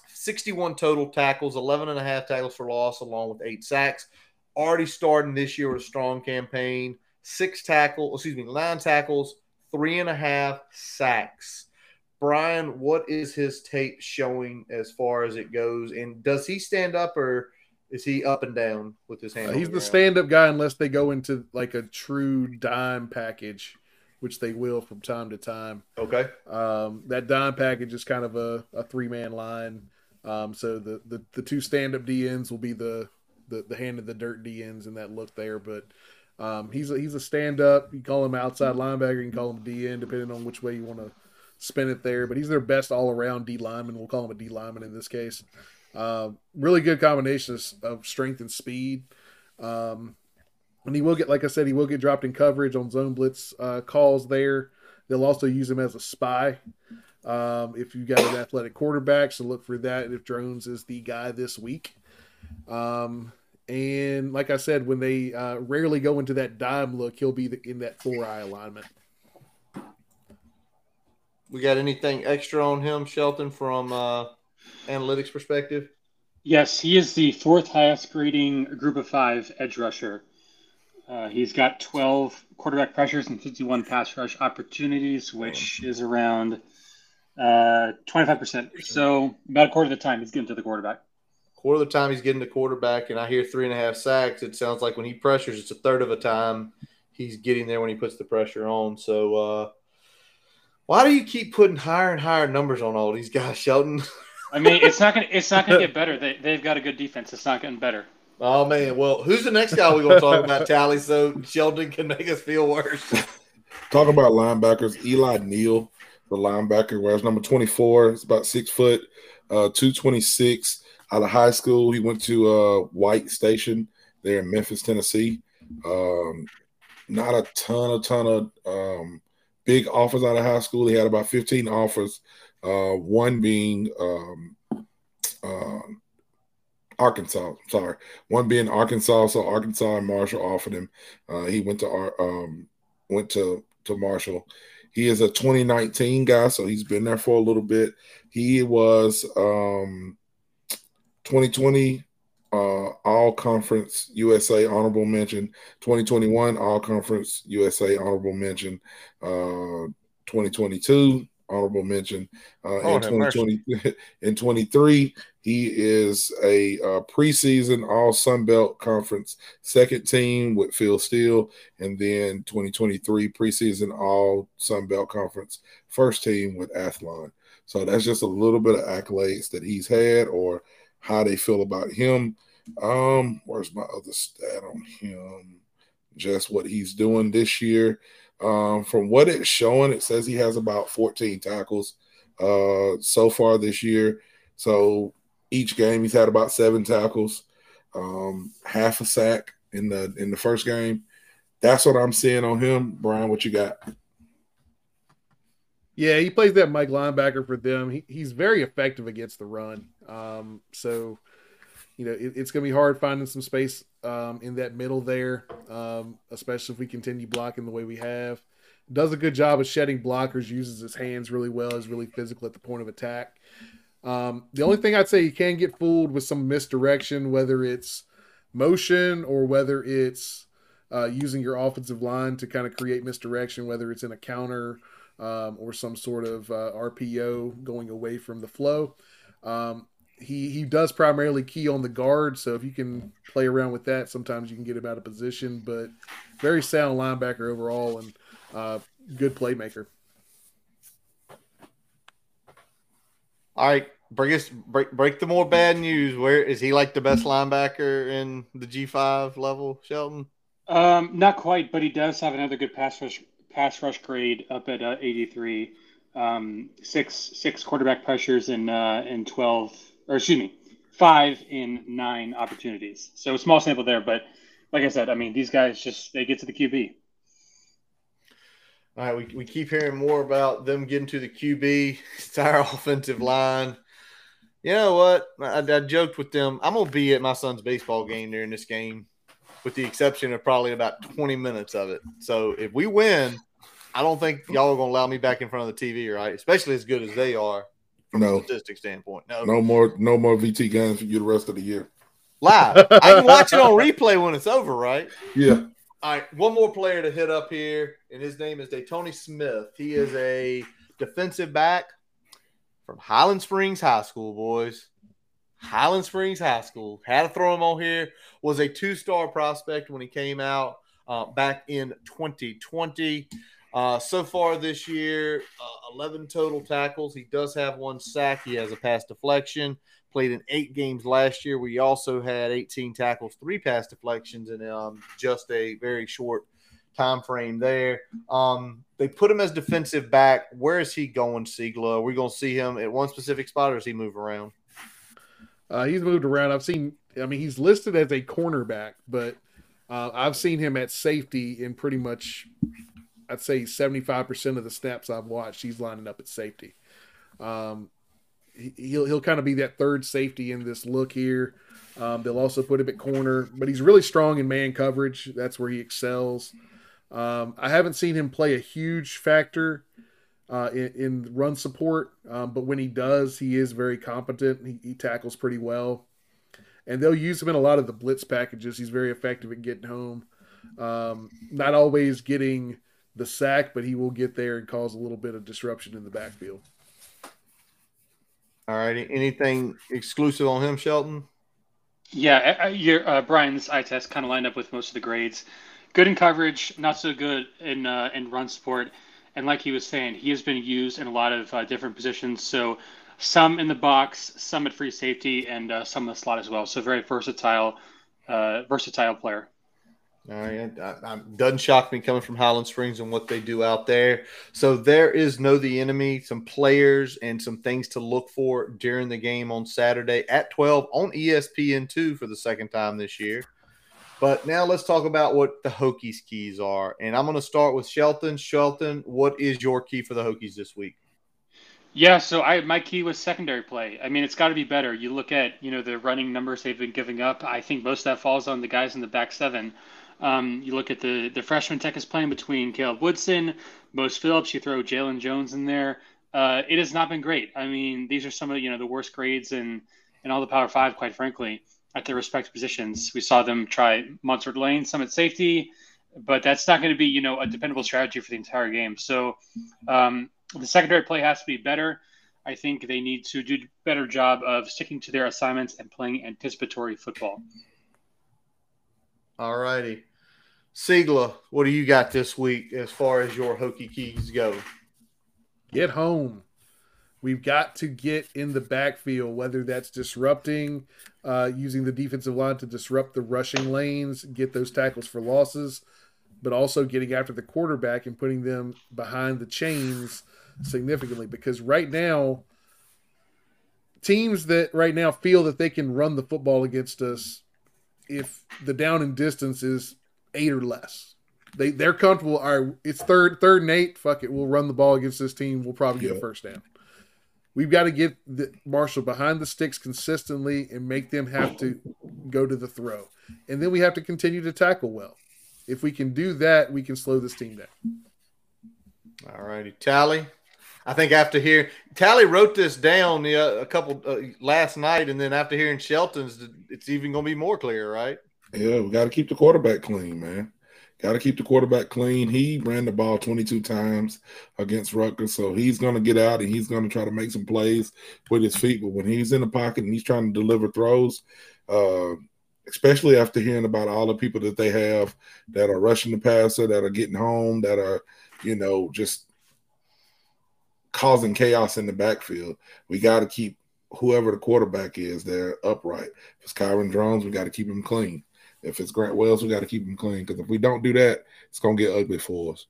61 total tackles, 11 and a half tackles for loss, along with eight sacks. Already starting this year with a strong campaign, six tackle, excuse me, nine tackles, three and a half sacks. Brian, what is his tape showing as far as it goes? And does he stand up or is he up and down with his hand? Uh, he's the stand up guy unless they go into like a true dime package which they will from time to time. Okay. Um, that dime package is kind of a, a three man line. Um, so the, the, the two stand up DNs will be the, the, the hand of the dirt DNs in that look there. But um, he's a, he's a stand up. You call him outside linebacker, you can call him DN, depending on which way you want to spin it there. But he's their best all around D lineman. We'll call him a D lineman in this case. Uh, really good combination of strength and speed. Um, and he will get, like I said, he will get dropped in coverage on zone blitz uh, calls there. They'll also use him as a spy. Um, if you got an athletic quarterback, so look for that if Drones is the guy this week. Um, and like I said, when they uh, rarely go into that dime look, he'll be the, in that four eye alignment. We got anything extra on him, Sheldon, from uh, analytics perspective? Yes, he is the fourth highest grading group of five edge rusher. Uh, he's got 12 quarterback pressures and 51 pass rush opportunities, which is around uh, 25%. So about a quarter of the time he's getting to the quarterback. Quarter of the time he's getting to quarterback, and I hear three and a half sacks. It sounds like when he pressures, it's a third of a time he's getting there when he puts the pressure on. So uh, why do you keep putting higher and higher numbers on all these guys, Sheldon? I mean, it's not gonna it's not gonna get better. They they've got a good defense. It's not getting better. Oh man, well, who's the next guy we're gonna talk about, Tally? So Sheldon can make us feel worse. Talk about linebackers, Eli Neal, the linebacker. Whereas number 24 is about six foot, uh, 226 out of high school. He went to uh, White Station there in Memphis, Tennessee. Um, not a ton, a ton of um, big offers out of high school. He had about 15 offers, uh, one being um, uh, Arkansas. Sorry, one being Arkansas. So Arkansas and Marshall offered him. Uh, he went to um, went to to Marshall. He is a 2019 guy, so he's been there for a little bit. He was um, 2020 uh, All Conference USA honorable mention. 2021 All Conference USA honorable mention. Uh, 2022 honorable mention. Uh, oh, in 2020, in 23, he is a uh, preseason All Sun Belt Conference second team with Phil Steele, and then 2023 preseason All Sun Belt Conference first team with Athlon. So that's just a little bit of accolades that he's had, or how they feel about him. Um, where's my other stat on him? Just what he's doing this year. Um, from what it's showing, it says he has about 14 tackles uh, so far this year. So each game he's had about seven tackles, um, half a sack in the in the first game. That's what I'm seeing on him. Brian, what you got? Yeah, he plays that Mike linebacker for them. He, he's very effective against the run. Um, so you know, it, it's going to be hard finding some space um, in that middle there, um, especially if we continue blocking the way we have. Does a good job of shedding blockers, uses his hands really well, is really physical at the point of attack. Um, the only thing I'd say you can get fooled with some misdirection, whether it's motion or whether it's uh, using your offensive line to kind of create misdirection, whether it's in a counter um, or some sort of uh, RPO going away from the flow. Um, he he does primarily key on the guard, so if you can play around with that, sometimes you can get him out of position. But very sound linebacker overall and uh, good playmaker. All right, bring us break break the more bad news. Where is he like the best linebacker in the G five level, Sheldon? Um, not quite, but he does have another good pass rush pass rush grade up at uh, eighty three. Um, six six quarterback pressures in uh, in twelve or excuse me, five in nine opportunities. So small sample there, but like I said, I mean, these guys just they get to the QB. All right, we, we keep hearing more about them getting to the QB. It's our offensive line. You know what? I, I joked with them. I'm gonna be at my son's baseball game during this game, with the exception of probably about 20 minutes of it. So if we win, I don't think y'all are gonna allow me back in front of the TV, right? Especially as good as they are from no. a statistic standpoint. No, no more, no more VT games for you the rest of the year. Live, I can watch it on replay when it's over, right? Yeah. All right, one more player to hit up here, and his name is Tony Smith. He is a defensive back from Highland Springs High School, boys. Highland Springs High School. Had to throw him on here. Was a two-star prospect when he came out uh, back in 2020. Uh, so far this year, uh, 11 total tackles. He does have one sack. He has a pass deflection. Played in eight games last year. We also had 18 tackles, three pass deflections, and um, just a very short time frame there. Um, they put him as defensive back. Where is he going, Siegler? Are we going to see him at one specific spot, or does he move around? Uh, he's moved around. I've seen. I mean, he's listed as a cornerback, but uh, I've seen him at safety in pretty much I'd say 75% of the snaps I've watched, he's lining up at safety. Um, he'll he'll kind of be that third safety in this look here. Um, they'll also put him at corner, but he's really strong in man coverage. That's where he excels. Um, I haven't seen him play a huge factor uh, in, in, run support, um, but when he does, he is very competent. He, he, tackles pretty well, and they'll use him in a lot of the blitz packages. He's very effective at getting home. Um, not always getting the sack, but he will get there and cause a little bit of disruption in the backfield. All right. Anything exclusive on him, Sheldon? Yeah, your uh, Brian's eye test kind of lined up with most of the grades. Good in coverage, not so good in uh, in run support. And like he was saying, he has been used in a lot of uh, different positions. So some in the box, some at free safety, and uh, some in the slot as well. So very versatile, uh, versatile player. All right, I, I, uh, uh, doesn't shock me coming from Highland Springs and what they do out there. So there is know the enemy, some players, and some things to look for during the game on Saturday at twelve on ESPN two for the second time this year. But now let's talk about what the Hokies keys are, and I'm going to start with Sheldon. Sheldon, what is your key for the Hokies this week? Yeah, so I my key was secondary play. I mean, it's got to be better. You look at you know the running numbers they've been giving up. I think most of that falls on the guys in the back seven. Um, you look at the the freshman tech is playing between Caleb Woodson, Mose Phillips. You throw Jalen Jones in there. Uh, it has not been great. I mean, these are some of you know the worst grades in in all the Power Five, quite frankly, at their respective positions. We saw them try Mansoor Delane, some at safety, but that's not going to be you know a dependable strategy for the entire game. So um, the secondary play has to be better. I think they need to do a better job of sticking to their assignments and playing anticipatory football. All righty. Siegler, what do you got this week as far as your Hokie keys go? Get home. We've got to get in the backfield, whether that's disrupting, uh, using the defensive line to disrupt the rushing lanes, get those tackles for losses, but also getting after the quarterback and putting them behind the chains significantly. Because right now, teams that right now feel that they can run the football against us, if the down and distance is eight or less. They they're comfortable. All right, it's third third and eight. Fuck it, we'll run the ball against this team. We'll probably get a first down. We've got to get the Marshall behind the sticks consistently and make them have to go to the throw, and then we have to continue to tackle well. If we can do that, we can slow this team down. All righty, Tally. I think after hearing Tally wrote this down the, uh, a couple uh, last night, and then after hearing Shelton's, it's even going to be more clear, right? Yeah, we got to keep the quarterback clean, man. Got to keep the quarterback clean. He ran the ball 22 times against Rutgers, so he's going to get out and he's going to try to make some plays with his feet. But when he's in the pocket and he's trying to deliver throws, uh, especially after hearing about all the people that they have that are rushing the passer, that are getting home, that are, you know, just causing chaos in the backfield, we got to keep whoever the quarterback is there upright. If it's Kyron Drones, we got to keep him clean. If it's Grant Wells, we got to keep him clean because if we don't do that, it's going to get ugly for us.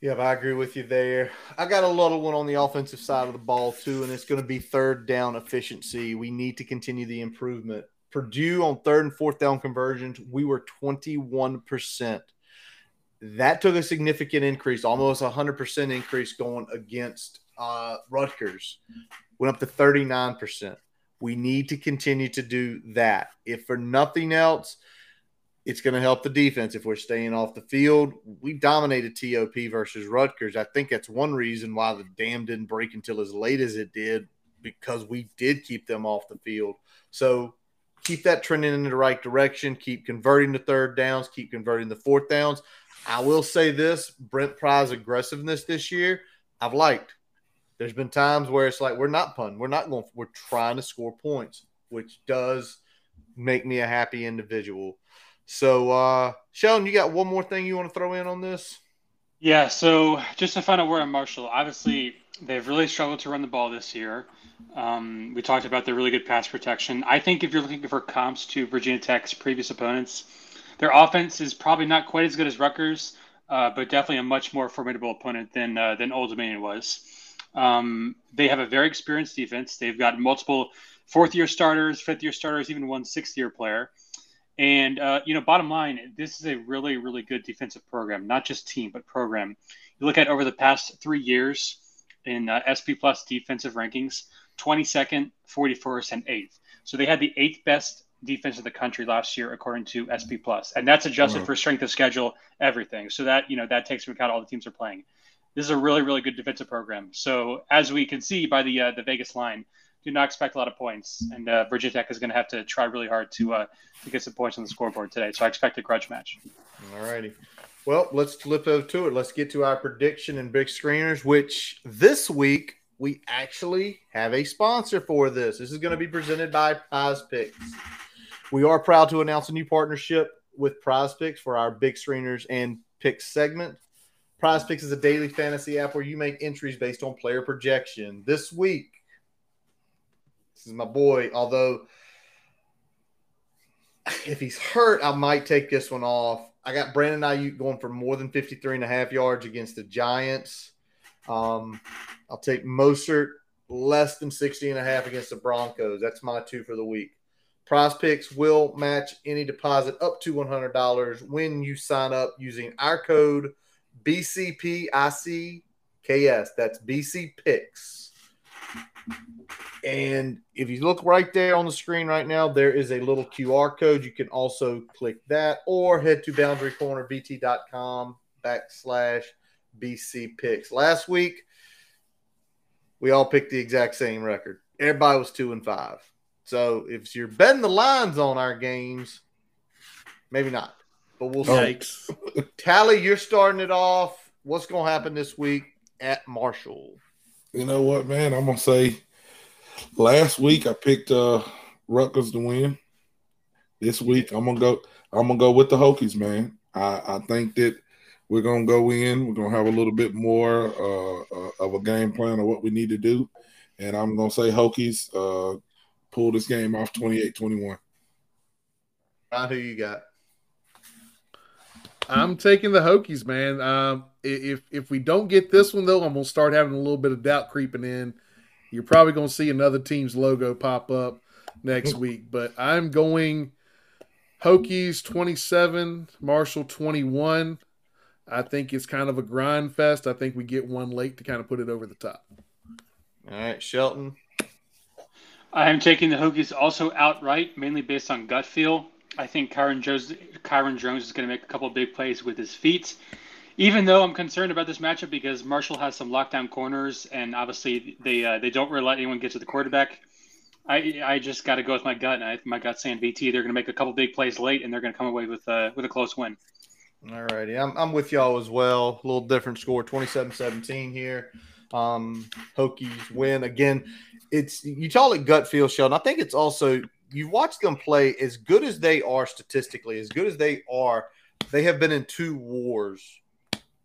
Yeah, I agree with you there. I got a little one on the offensive side of the ball too, and it's going to be third down efficiency. We need to continue the improvement. Purdue on third and fourth down conversions, we were 21%. That took a significant increase, almost a 100% increase going against uh, Rutgers. Went up to 39%. We need to continue to do that. If for nothing else, it's going to help the defense if we're staying off the field. We dominated TOP versus Rutgers. I think that's one reason why the dam didn't break until as late as it did because we did keep them off the field. So keep that trending in the right direction. Keep converting the third downs. Keep converting the fourth downs. I will say this Brent Pry's aggressiveness this year, I've liked. There's been times where it's like we're not punting, we're not going, we're trying to score points, which does make me a happy individual. So, uh, Sheldon, you got one more thing you want to throw in on this? Yeah. So, just to find out where on Marshall, obviously they've really struggled to run the ball this year. Um, we talked about their really good pass protection. I think if you're looking for comps to Virginia Tech's previous opponents, their offense is probably not quite as good as Rutgers, uh, but definitely a much more formidable opponent than uh, than Old Dominion was. Um, they have a very experienced defense. They've got multiple fourth year starters, fifth year starters, even one sixth year player. And, uh, you know, bottom line, this is a really, really good defensive program, not just team, but program. You look at over the past three years in uh, SP Plus defensive rankings 22nd, 41st, and 8th. So they had the eighth best defense in the country last year, according to SP Plus, and that's adjusted wow. for strength of schedule, everything. So that, you know, that takes into account all the teams are playing this is a really, really good defensive program. So as we can see by the uh, the Vegas line, do not expect a lot of points, and uh, Virginia Tech is going to have to try really hard to uh, to get some points on the scoreboard today. So I expect a grudge match. All righty. Well, let's flip over to it. Let's get to our prediction and big screeners, which this week we actually have a sponsor for this. This is going to be presented by Prize Picks. We are proud to announce a new partnership with Prize Picks for our big screeners and picks segment. Prize Picks is a daily fantasy app where you make entries based on player projection. This week, this is my boy, although if he's hurt, I might take this one off. I got Brandon Aiyuk going for more than 53 and a half yards against the Giants. Um, I'll take Mostert less than 60 and a half against the Broncos. That's my two for the week. Prize picks will match any deposit up to $100 when you sign up using our code BCPICKS. That's BC Picks. And if you look right there on the screen right now, there is a little QR code. You can also click that or head to boundarycornerbt.com backslash BC Picks. Last week, we all picked the exact same record. Everybody was two and five. So if you're betting the lines on our games, maybe not. But we'll see. Tally, you're starting it off. What's going to happen this week at Marshall? You know what, man? I'm gonna say last week I picked uh Rutgers to win. This week I'm gonna go. I'm gonna go with the Hokies, man. I, I think that we're gonna go in. We're gonna have a little bit more uh, uh, of a game plan of what we need to do, and I'm gonna say Hokies uh, pull this game off 28-21. Ron, who you got? I'm taking the Hokies, man. Um, if if we don't get this one though, I'm gonna start having a little bit of doubt creeping in. You're probably gonna see another team's logo pop up next week, but I'm going Hokies 27, Marshall 21. I think it's kind of a grind fest. I think we get one late to kind of put it over the top. All right, Shelton. I am taking the Hokies also outright, mainly based on gut feel. I think Kyron Drones, Kyron Drones is going to make a couple big plays with his feet. Even though I'm concerned about this matchup because Marshall has some lockdown corners and obviously they uh, they don't really let anyone get to the quarterback. I I just got to go with my gut. I, my gut saying VT. They're going to make a couple big plays late and they're going to come away with uh, with a close win. All righty. I'm, I'm with y'all as well. A little different score 27 17 here. Um, Hokies win. Again, it's you call it gut feel, Sheldon. I think it's also you watch them play as good as they are statistically, as good as they are, they have been in two wars.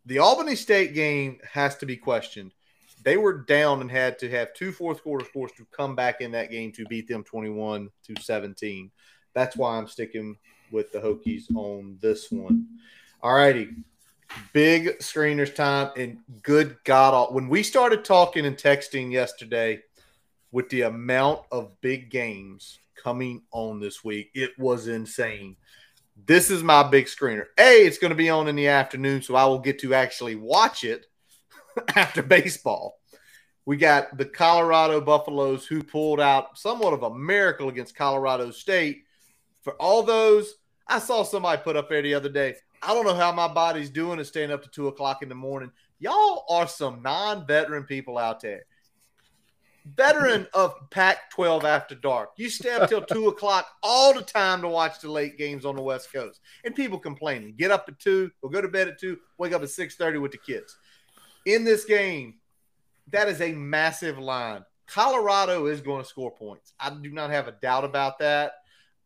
The Albany State game has to be questioned. They were down and had to have two fourth quarter scores to come back in that game to beat them 21 to 17. That's why I'm sticking with the Hokies on this one. All righty. Big screeners time. And good God, when we started talking and texting yesterday with the amount of big games coming on this week, it was insane. This is my big screener. A, it's going to be on in the afternoon, so I will get to actually watch it after baseball. We got the Colorado Buffaloes who pulled out somewhat of a miracle against Colorado State. For all those, I saw somebody put up there the other day. I don't know how my body's doing and staying up to two o'clock in the morning. Y'all are some non-veteran people out there. Veteran of Pac 12 after dark. You stay up till two o'clock all the time to watch the late games on the West Coast. And people complaining. Get up at two, or go to bed at two, wake up at 6:30 with the kids. In this game, that is a massive line. Colorado is going to score points. I do not have a doubt about that.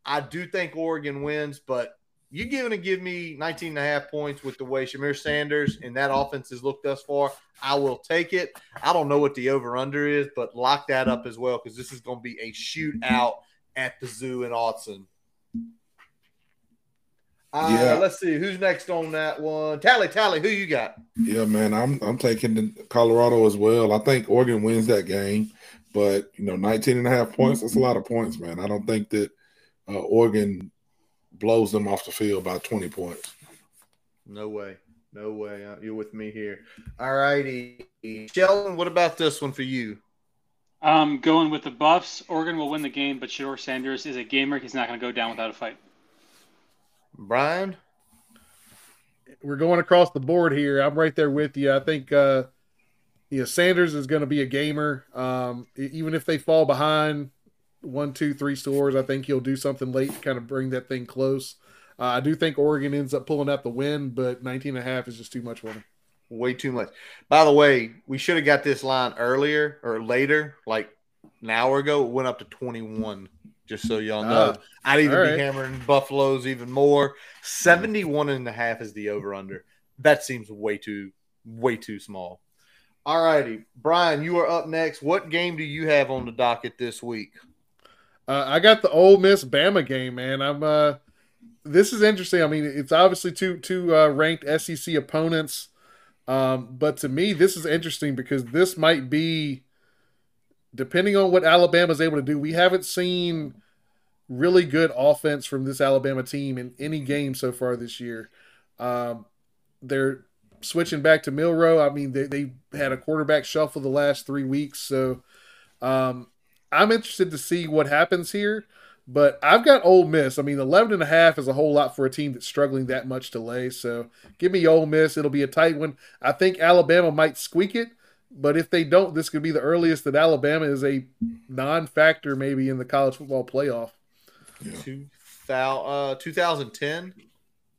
I do think Oregon wins, but you going to give me 19 and a half points with the way Shedeur Sanders and that offense has looked thus far. I will take it. I don't know what the over under is, but lock that up as well because this is going to be a shootout at the zoo in Autzen. Uh, yeah. Let's see who's next on that one. Tally, tally, who you got? Yeah, man, I'm I'm taking Colorado as well. I think Oregon wins that game, but you know, 19 and a half points, that's a lot of points, man. I don't think that uh, Oregon blows them off the field by 20 points. No way. No way. Uh, you're with me here. All righty. Sheldon, what about this one for you? Um, going with the Buffs. Oregon will win the game, but Shedeur Sanders is a gamer. He's not going to go down without a fight. Brian? We're going across the board here. I'm right there with you. I think uh, you know, Sanders is going to be a gamer. Um, even if they fall behind, one, two, three scores. I think he'll do something late to kind of bring that thing close. Uh, I do think Oregon ends up pulling out the win, but 19 and a half is just too much for. Way too much. By the way, we should have got this line earlier or later, like an hour ago. It went up to 21, just so y'all know. Uh, I'd even right. be hammering Buffaloes even more. 71 and a half is the over under. That seems way too, way too small. All righty. Brian, you are up next. What game do you have on the docket this week? Uh, I got the Ole Miss Bama game, man. I'm. Uh, this is interesting. I mean, it's obviously two two uh, ranked SEC opponents, um, but to me, this is interesting because this might be, depending on what Alabama's able to do. We haven't seen really good offense from this Alabama team in any game so far this year. Um, they're switching back to Milroe. I mean, they they had a quarterback shuffle the last three weeks, so um, I'm interested to see what happens here. But I've got Ole Miss. I mean, 11 and a half is a whole lot for a team that's struggling that much to lay. So give me Ole Miss. It'll be a tight one. I think Alabama might squeak it, but if they don't, this could be the earliest that Alabama is a non-factor maybe in the college football playoff. Yeah. Uh, 2010.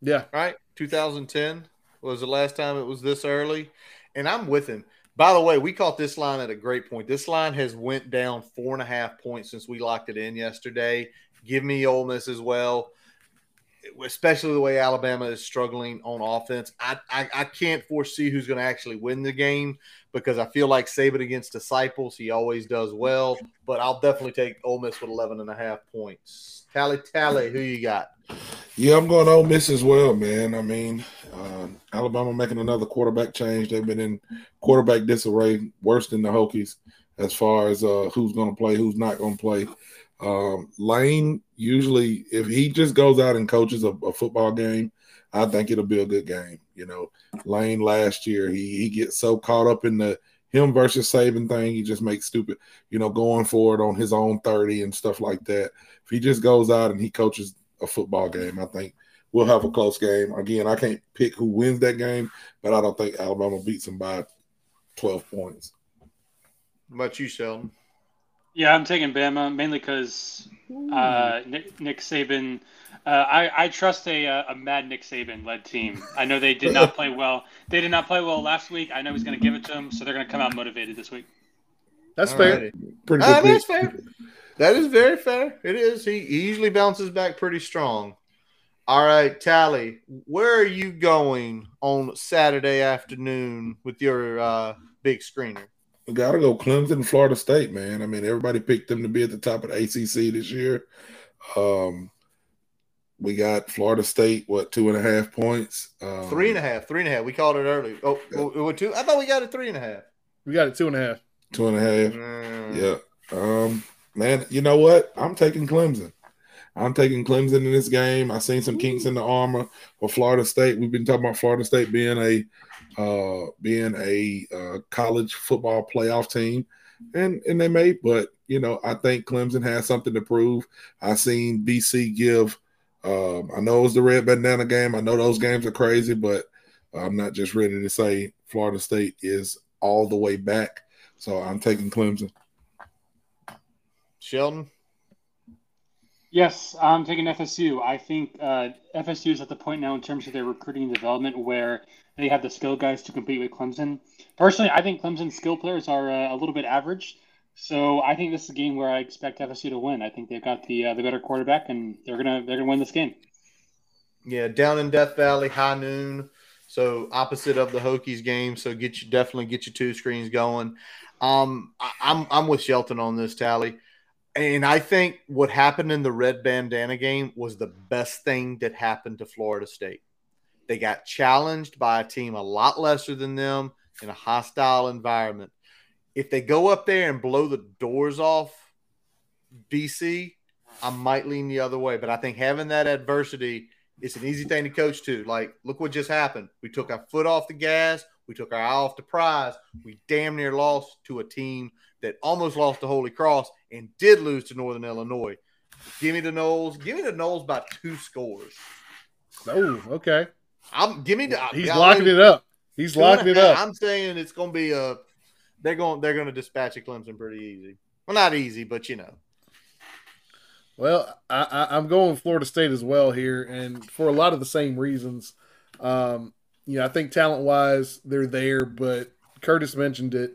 Yeah. Right. 2010 was the last time it was this early, and I'm with him. By the way, we caught this line at a great point. This line has went down four and a half points since we locked it in yesterday. Give me Ole Miss as well, especially the way Alabama is struggling on offense. I I, I can't foresee who's going to actually win the game because I feel like Saban against disciples, he always does well. But I'll definitely take Ole Miss with 11 and a half points. Tally, tally, who you got? Yeah, I'm going Ole Miss as well, man. I mean, uh, Alabama making another quarterback change. They've been in quarterback disarray, worse than the Hokies as far as uh, who's going to play, who's not going to play. Um, Lane usually, if he just goes out and coaches a, a, football game, I think it'll be a good game. You know, Lane last year he he gets so caught up in the him versus Saban thing, he just makes stupid, you know, going for it on his own thirty and stuff like that. If he just goes out and he coaches a football game, I think we'll have a close game. Again, I can't pick who wins that game, but I don't think Alabama beats them by 12 points. What about you, Sheldon? Yeah, I'm taking Bama mainly because uh, Nick, Nick, Saban. Uh, I, I trust a, uh, a mad Nick Saban led team. I know they did not play well. They did not play well last week. I know he's going to give it to them, so they're going to come out motivated this week. That's All fair. Pretty good. Uh, that's fair. That is very fair. It is. He, he usually bounces back pretty strong. All right, Tally, where are you going on Saturday afternoon with your uh, big screener? We got to go Clemson, Florida State, man. I mean, everybody picked them to be at the top of the ACC this year. Um, we got Florida State, what, two and a half points? Um, three and a half, three and a half. We called it early. Oh, yeah. two. I thought we got it three and a half. We got it two and a half. Two and a half. Mm. Yeah. Um, man, you know what? I'm taking Clemson. I'm taking Clemson in this game. I've seen some kinks in the armor for Florida State. We've been talking about Florida State being a uh, being a uh, college football playoff team, and and they may, but you know, I think Clemson has something to prove. I've seen BC give. Um, I know it was the red bandana game. I know those games are crazy, but I'm not just ready to say Florida State is all the way back. So I'm taking Clemson. Sheldon. Yes, I'm taking FSU. I think uh, FSU is at the point now in terms of their recruiting and development where they have the skill guys to compete with Clemson. Personally, I think Clemson's skill players are uh, a little bit average. So I think this is a game where I expect FSU to win. I think they've got the uh, the better quarterback, and they're gonna they're gonna win this game. Yeah, down in Death Valley, high noon. So opposite of the Hokies game. So get you definitely get your two screens going. Um, I, I'm I'm with Shelton on this tally. And I think what happened in the red bandana game was the best thing that happened to Florida State. They got challenged by a team a lot lesser than them in a hostile environment. If they go up there and blow the doors off BC, I might lean the other way. But I think having that adversity, it's an easy thing to coach to. Like, look what just happened. We took our foot off the gas. We took our eye off the prize. We damn near lost to a team that almost lost to Holy Cross and did lose to Northern Illinois. Give me the Noles. Give me the Noles by two scores. Oh, okay. I'm give me the. He's locking it up. He's locking it up. I'm saying it's going to be a. They're going. They're going to dispatch a Clemson pretty easy. Well, not easy, but you know. Well, I, I, am going Florida State as well here, and for a lot of the same reasons. Um, you know, I think talent wise they're there, but Curtis mentioned it.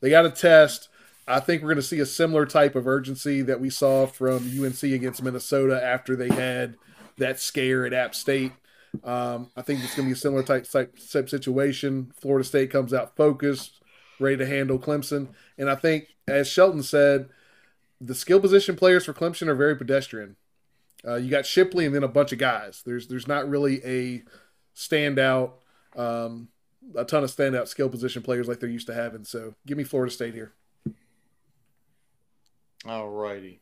They got to test. I think we're going to see a similar type of urgency that we saw from UNC against Minnesota after they had that scare at App State. Um, I think it's going to be a similar type, type, type situation. Florida State comes out focused, ready to handle Clemson. And I think, as Shelton said, the skill position players for Clemson are very pedestrian. Uh, you got Shipley and then a bunch of guys. There's there's not really a standout, um, a ton of standout skill position players like they're used to having. So give me Florida State here. All righty.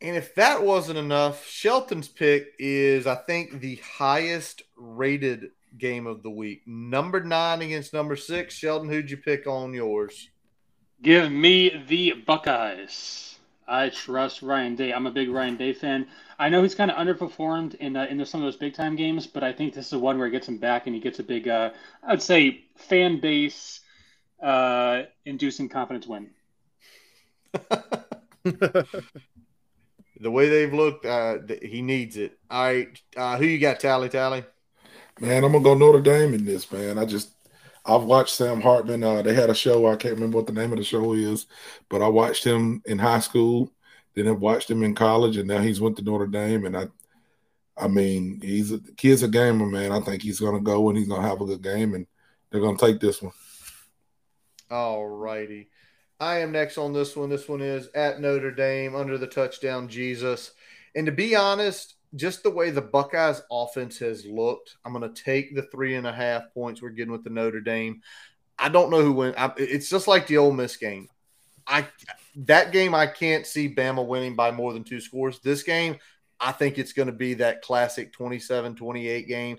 And if that wasn't enough, Shelton's pick is, I think, the highest rated game of the week. Number nine against number six. Shelton, who'd you pick on yours? Give me the Buckeyes. I trust Ryan Day. I'm a big Ryan Day fan. I know he's kind of underperformed in uh, in some of those big time games, but I think this is the one where he gets him back and he gets a big, uh, I'd say, fan base uh, inducing confidence win. the way they've looked, uh, he needs it. All right, uh, who you got, Tally Tally? Man, I'm gonna go Notre Dame in this. Man, I just I've watched Sam Hartman. Uh, they had a show. I can't remember what the name of the show is, but I watched him in high school. Then I've watched him in college, and now he's went to Notre Dame. And I, I mean, he's a kid's a gamer, man. I think he's gonna go and he's gonna have a good game, and they're gonna take this one. All righty. I am next on this one. This one is at Notre Dame under the touchdown Jesus. And to be honest, just the way the Buckeyes offense has looked, I'm going to take the three and a half points we're getting with the Notre Dame. I don't know who wins. It's just like the Ole Miss game. I that game I can't see Bama winning by more than two scores. This game, I think it's going to be that classic 27-28 game.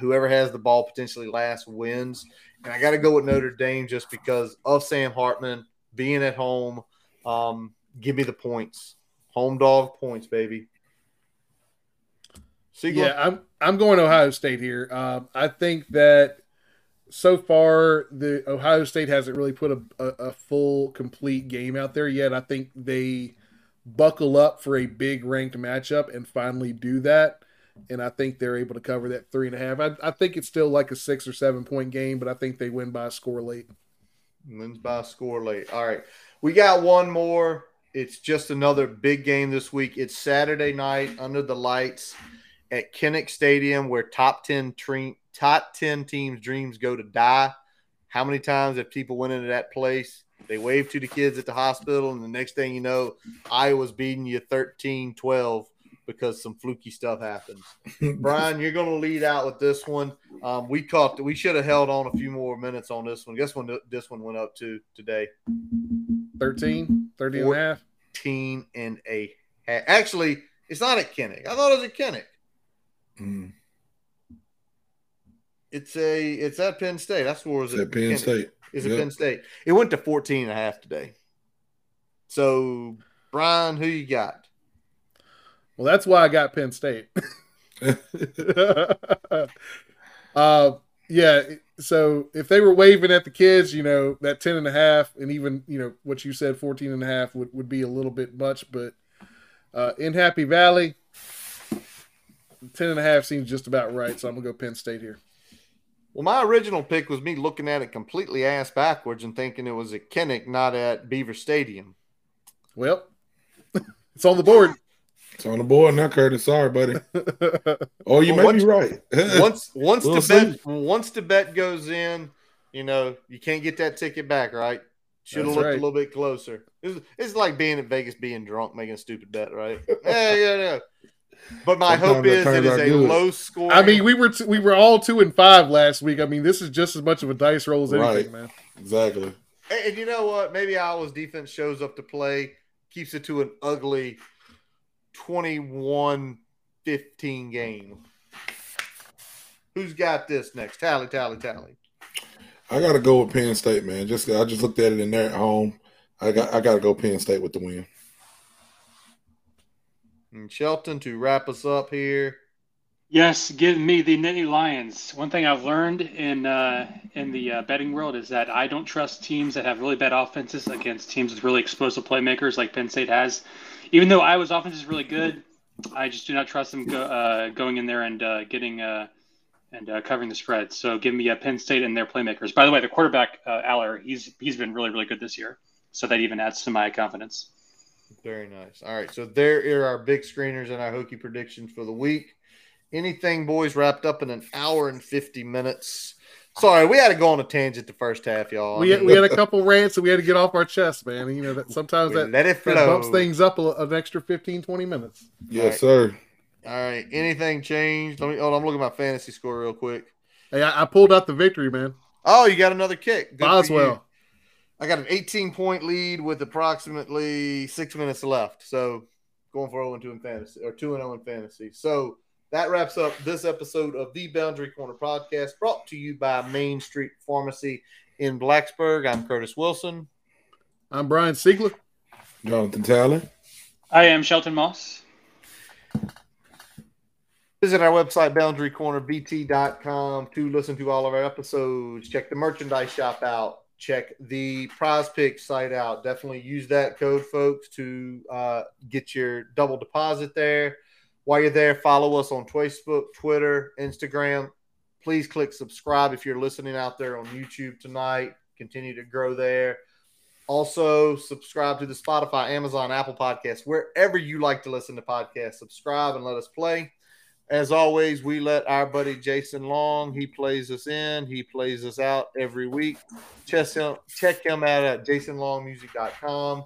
Whoever has the ball potentially last wins. And I got to go with Notre Dame just because of Sam Hartman being at home. Um, give me the points. Home dog points, baby. Yeah, I'm I'm going Ohio State here. Um, I think that so far the Ohio State hasn't really put a, a, a, full complete game out there yet. I think they buckle up for a big ranked matchup and finally do that. And I think they're able to cover that three and a half. I, I think it's still like a six or seven point game, but I think they win by a score late. Wins by score late. All right. We got one more. It's just another big game this week. It's Saturday night under the lights at Kinnick Stadium, where top 10 tre- top 10 teams' dreams go to die. How many times have people went into that place? They wave to the kids at the hospital, and the next thing you know, Iowa's beating you 13 12 because some fluky stuff happens. Brian, you're going to lead out with this one. Um, we caught. We should have held on a few more minutes on this one. Guess when this one went up to today? 13, 13 and a half. 13 and a half. Actually, it's not at Kinnick. I thought it was at Kinnick. Mm. It's a it's at Penn State. That's where was it? At Penn Kinnick. State. Is yep. it Penn State? It went to 14 and a half today. So, Brian, who you got? Well, that's why I got Penn State. uh, yeah. So if they were waving at the kids, you know, that 10 and a half and even, you know, what you said, 14 and a half would, would be a little bit much, but uh, in Happy Valley, 10 and a half seems just about right. So I'm going to go Penn State here. Well, my original pick was me looking at it completely ass backwards and thinking it was at Kinnick, not at Beaver Stadium. Well, it's on the board. It's on the board now, Curtis. Sorry, buddy. oh, you well, may once, be right. once once we'll the see. bet once the bet goes in, you know you can't get that ticket back, right? Should have looked right. a little bit closer. It's, it's like being at Vegas, being drunk, making a stupid bet, right? yeah, yeah, yeah. But my Sometimes hope is it is a good. low score. I mean, we were t- we were all two and five last week. I mean, this is just as much of a dice roll as anything, right. man. Exactly. And, and you know what? Maybe Iowa's defense shows up to play, keeps it to an ugly 21 15 game. Who's got this next? Tally, tally, tally. I got to go with Penn State, man. Just I just looked at it in there at home. I got I got to go Penn State with the win. And Shelton to wrap us up here. Yes, give me the Nittany Lions. One thing I've learned in uh, in the uh, betting world is that I don't trust teams that have really bad offenses against teams with really explosive playmakers like Penn State has even though Iowa's offense is really good, I just do not trust them go, uh, going in there and uh, getting uh, and uh, covering the spread. So give me a Penn State and their playmakers. By the way, the quarterback uh, Allar, he's he's been really really good this year, so that even adds to my confidence. Very nice. All right, so there are our big screeners and our hokey predictions for the week. Anything, boys, wrapped up in an hour and fifty minutes. Sorry, we had to go on a tangent the first half, y'all. We had, we had a couple rants and we had to get off our chest, man. You know that sometimes that, let it that bumps things up a, an extra 15, 20 minutes. Yes, Right. sir. All right. Anything changed? Let me. Oh, I'm looking at my fantasy score real quick. Hey, I, I pulled out the victory, man. Oh, you got another kick. Good Boswell. I got an 18 point lead with approximately six minutes left. So going for 0 2 in fantasy or 2 and 0 in fantasy. So that wraps up this episode of the Boundary Corner podcast brought to you by Main Street Pharmacy in Blacksburg. I'm Curtis Wilson. I'm Brian Siegler. Jonathan Talley. I am Shelton Moss. Visit our website, boundarycornerbt.com, to listen to all of our episodes. Check the merchandise shop out. Check the prize pick site out. Definitely use that code, folks, to uh, get your double deposit there. While you're there, follow us on Facebook, Twitter, Instagram. Please click subscribe if you're listening out there on YouTube tonight. Continue to grow there. Also, subscribe to the Spotify, Amazon, Apple Podcasts, wherever you like to listen to podcasts. Subscribe and let us play. As always, we let our buddy Jason Long, he plays us in, he plays us out every week. Check him, check him out at jasonlongmusic.com.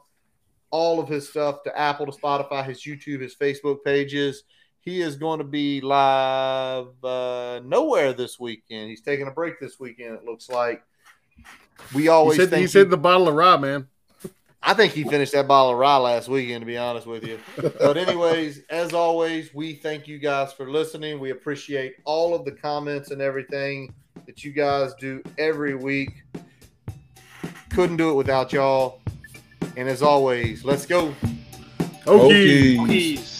All of his stuff to Apple, to Spotify, his YouTube, his Facebook pages. He is going to be live uh, nowhere this weekend. He's taking a break this weekend, it looks like. We He always said, he said the bottle of rye, man. I think he finished that bottle of rye last weekend, to be honest with you. But, anyways, as always, we thank you guys for listening. We appreciate all of the comments and everything that you guys do every week. Couldn't do it without y'all. And as always, let's go. Okay. Okies. Peace.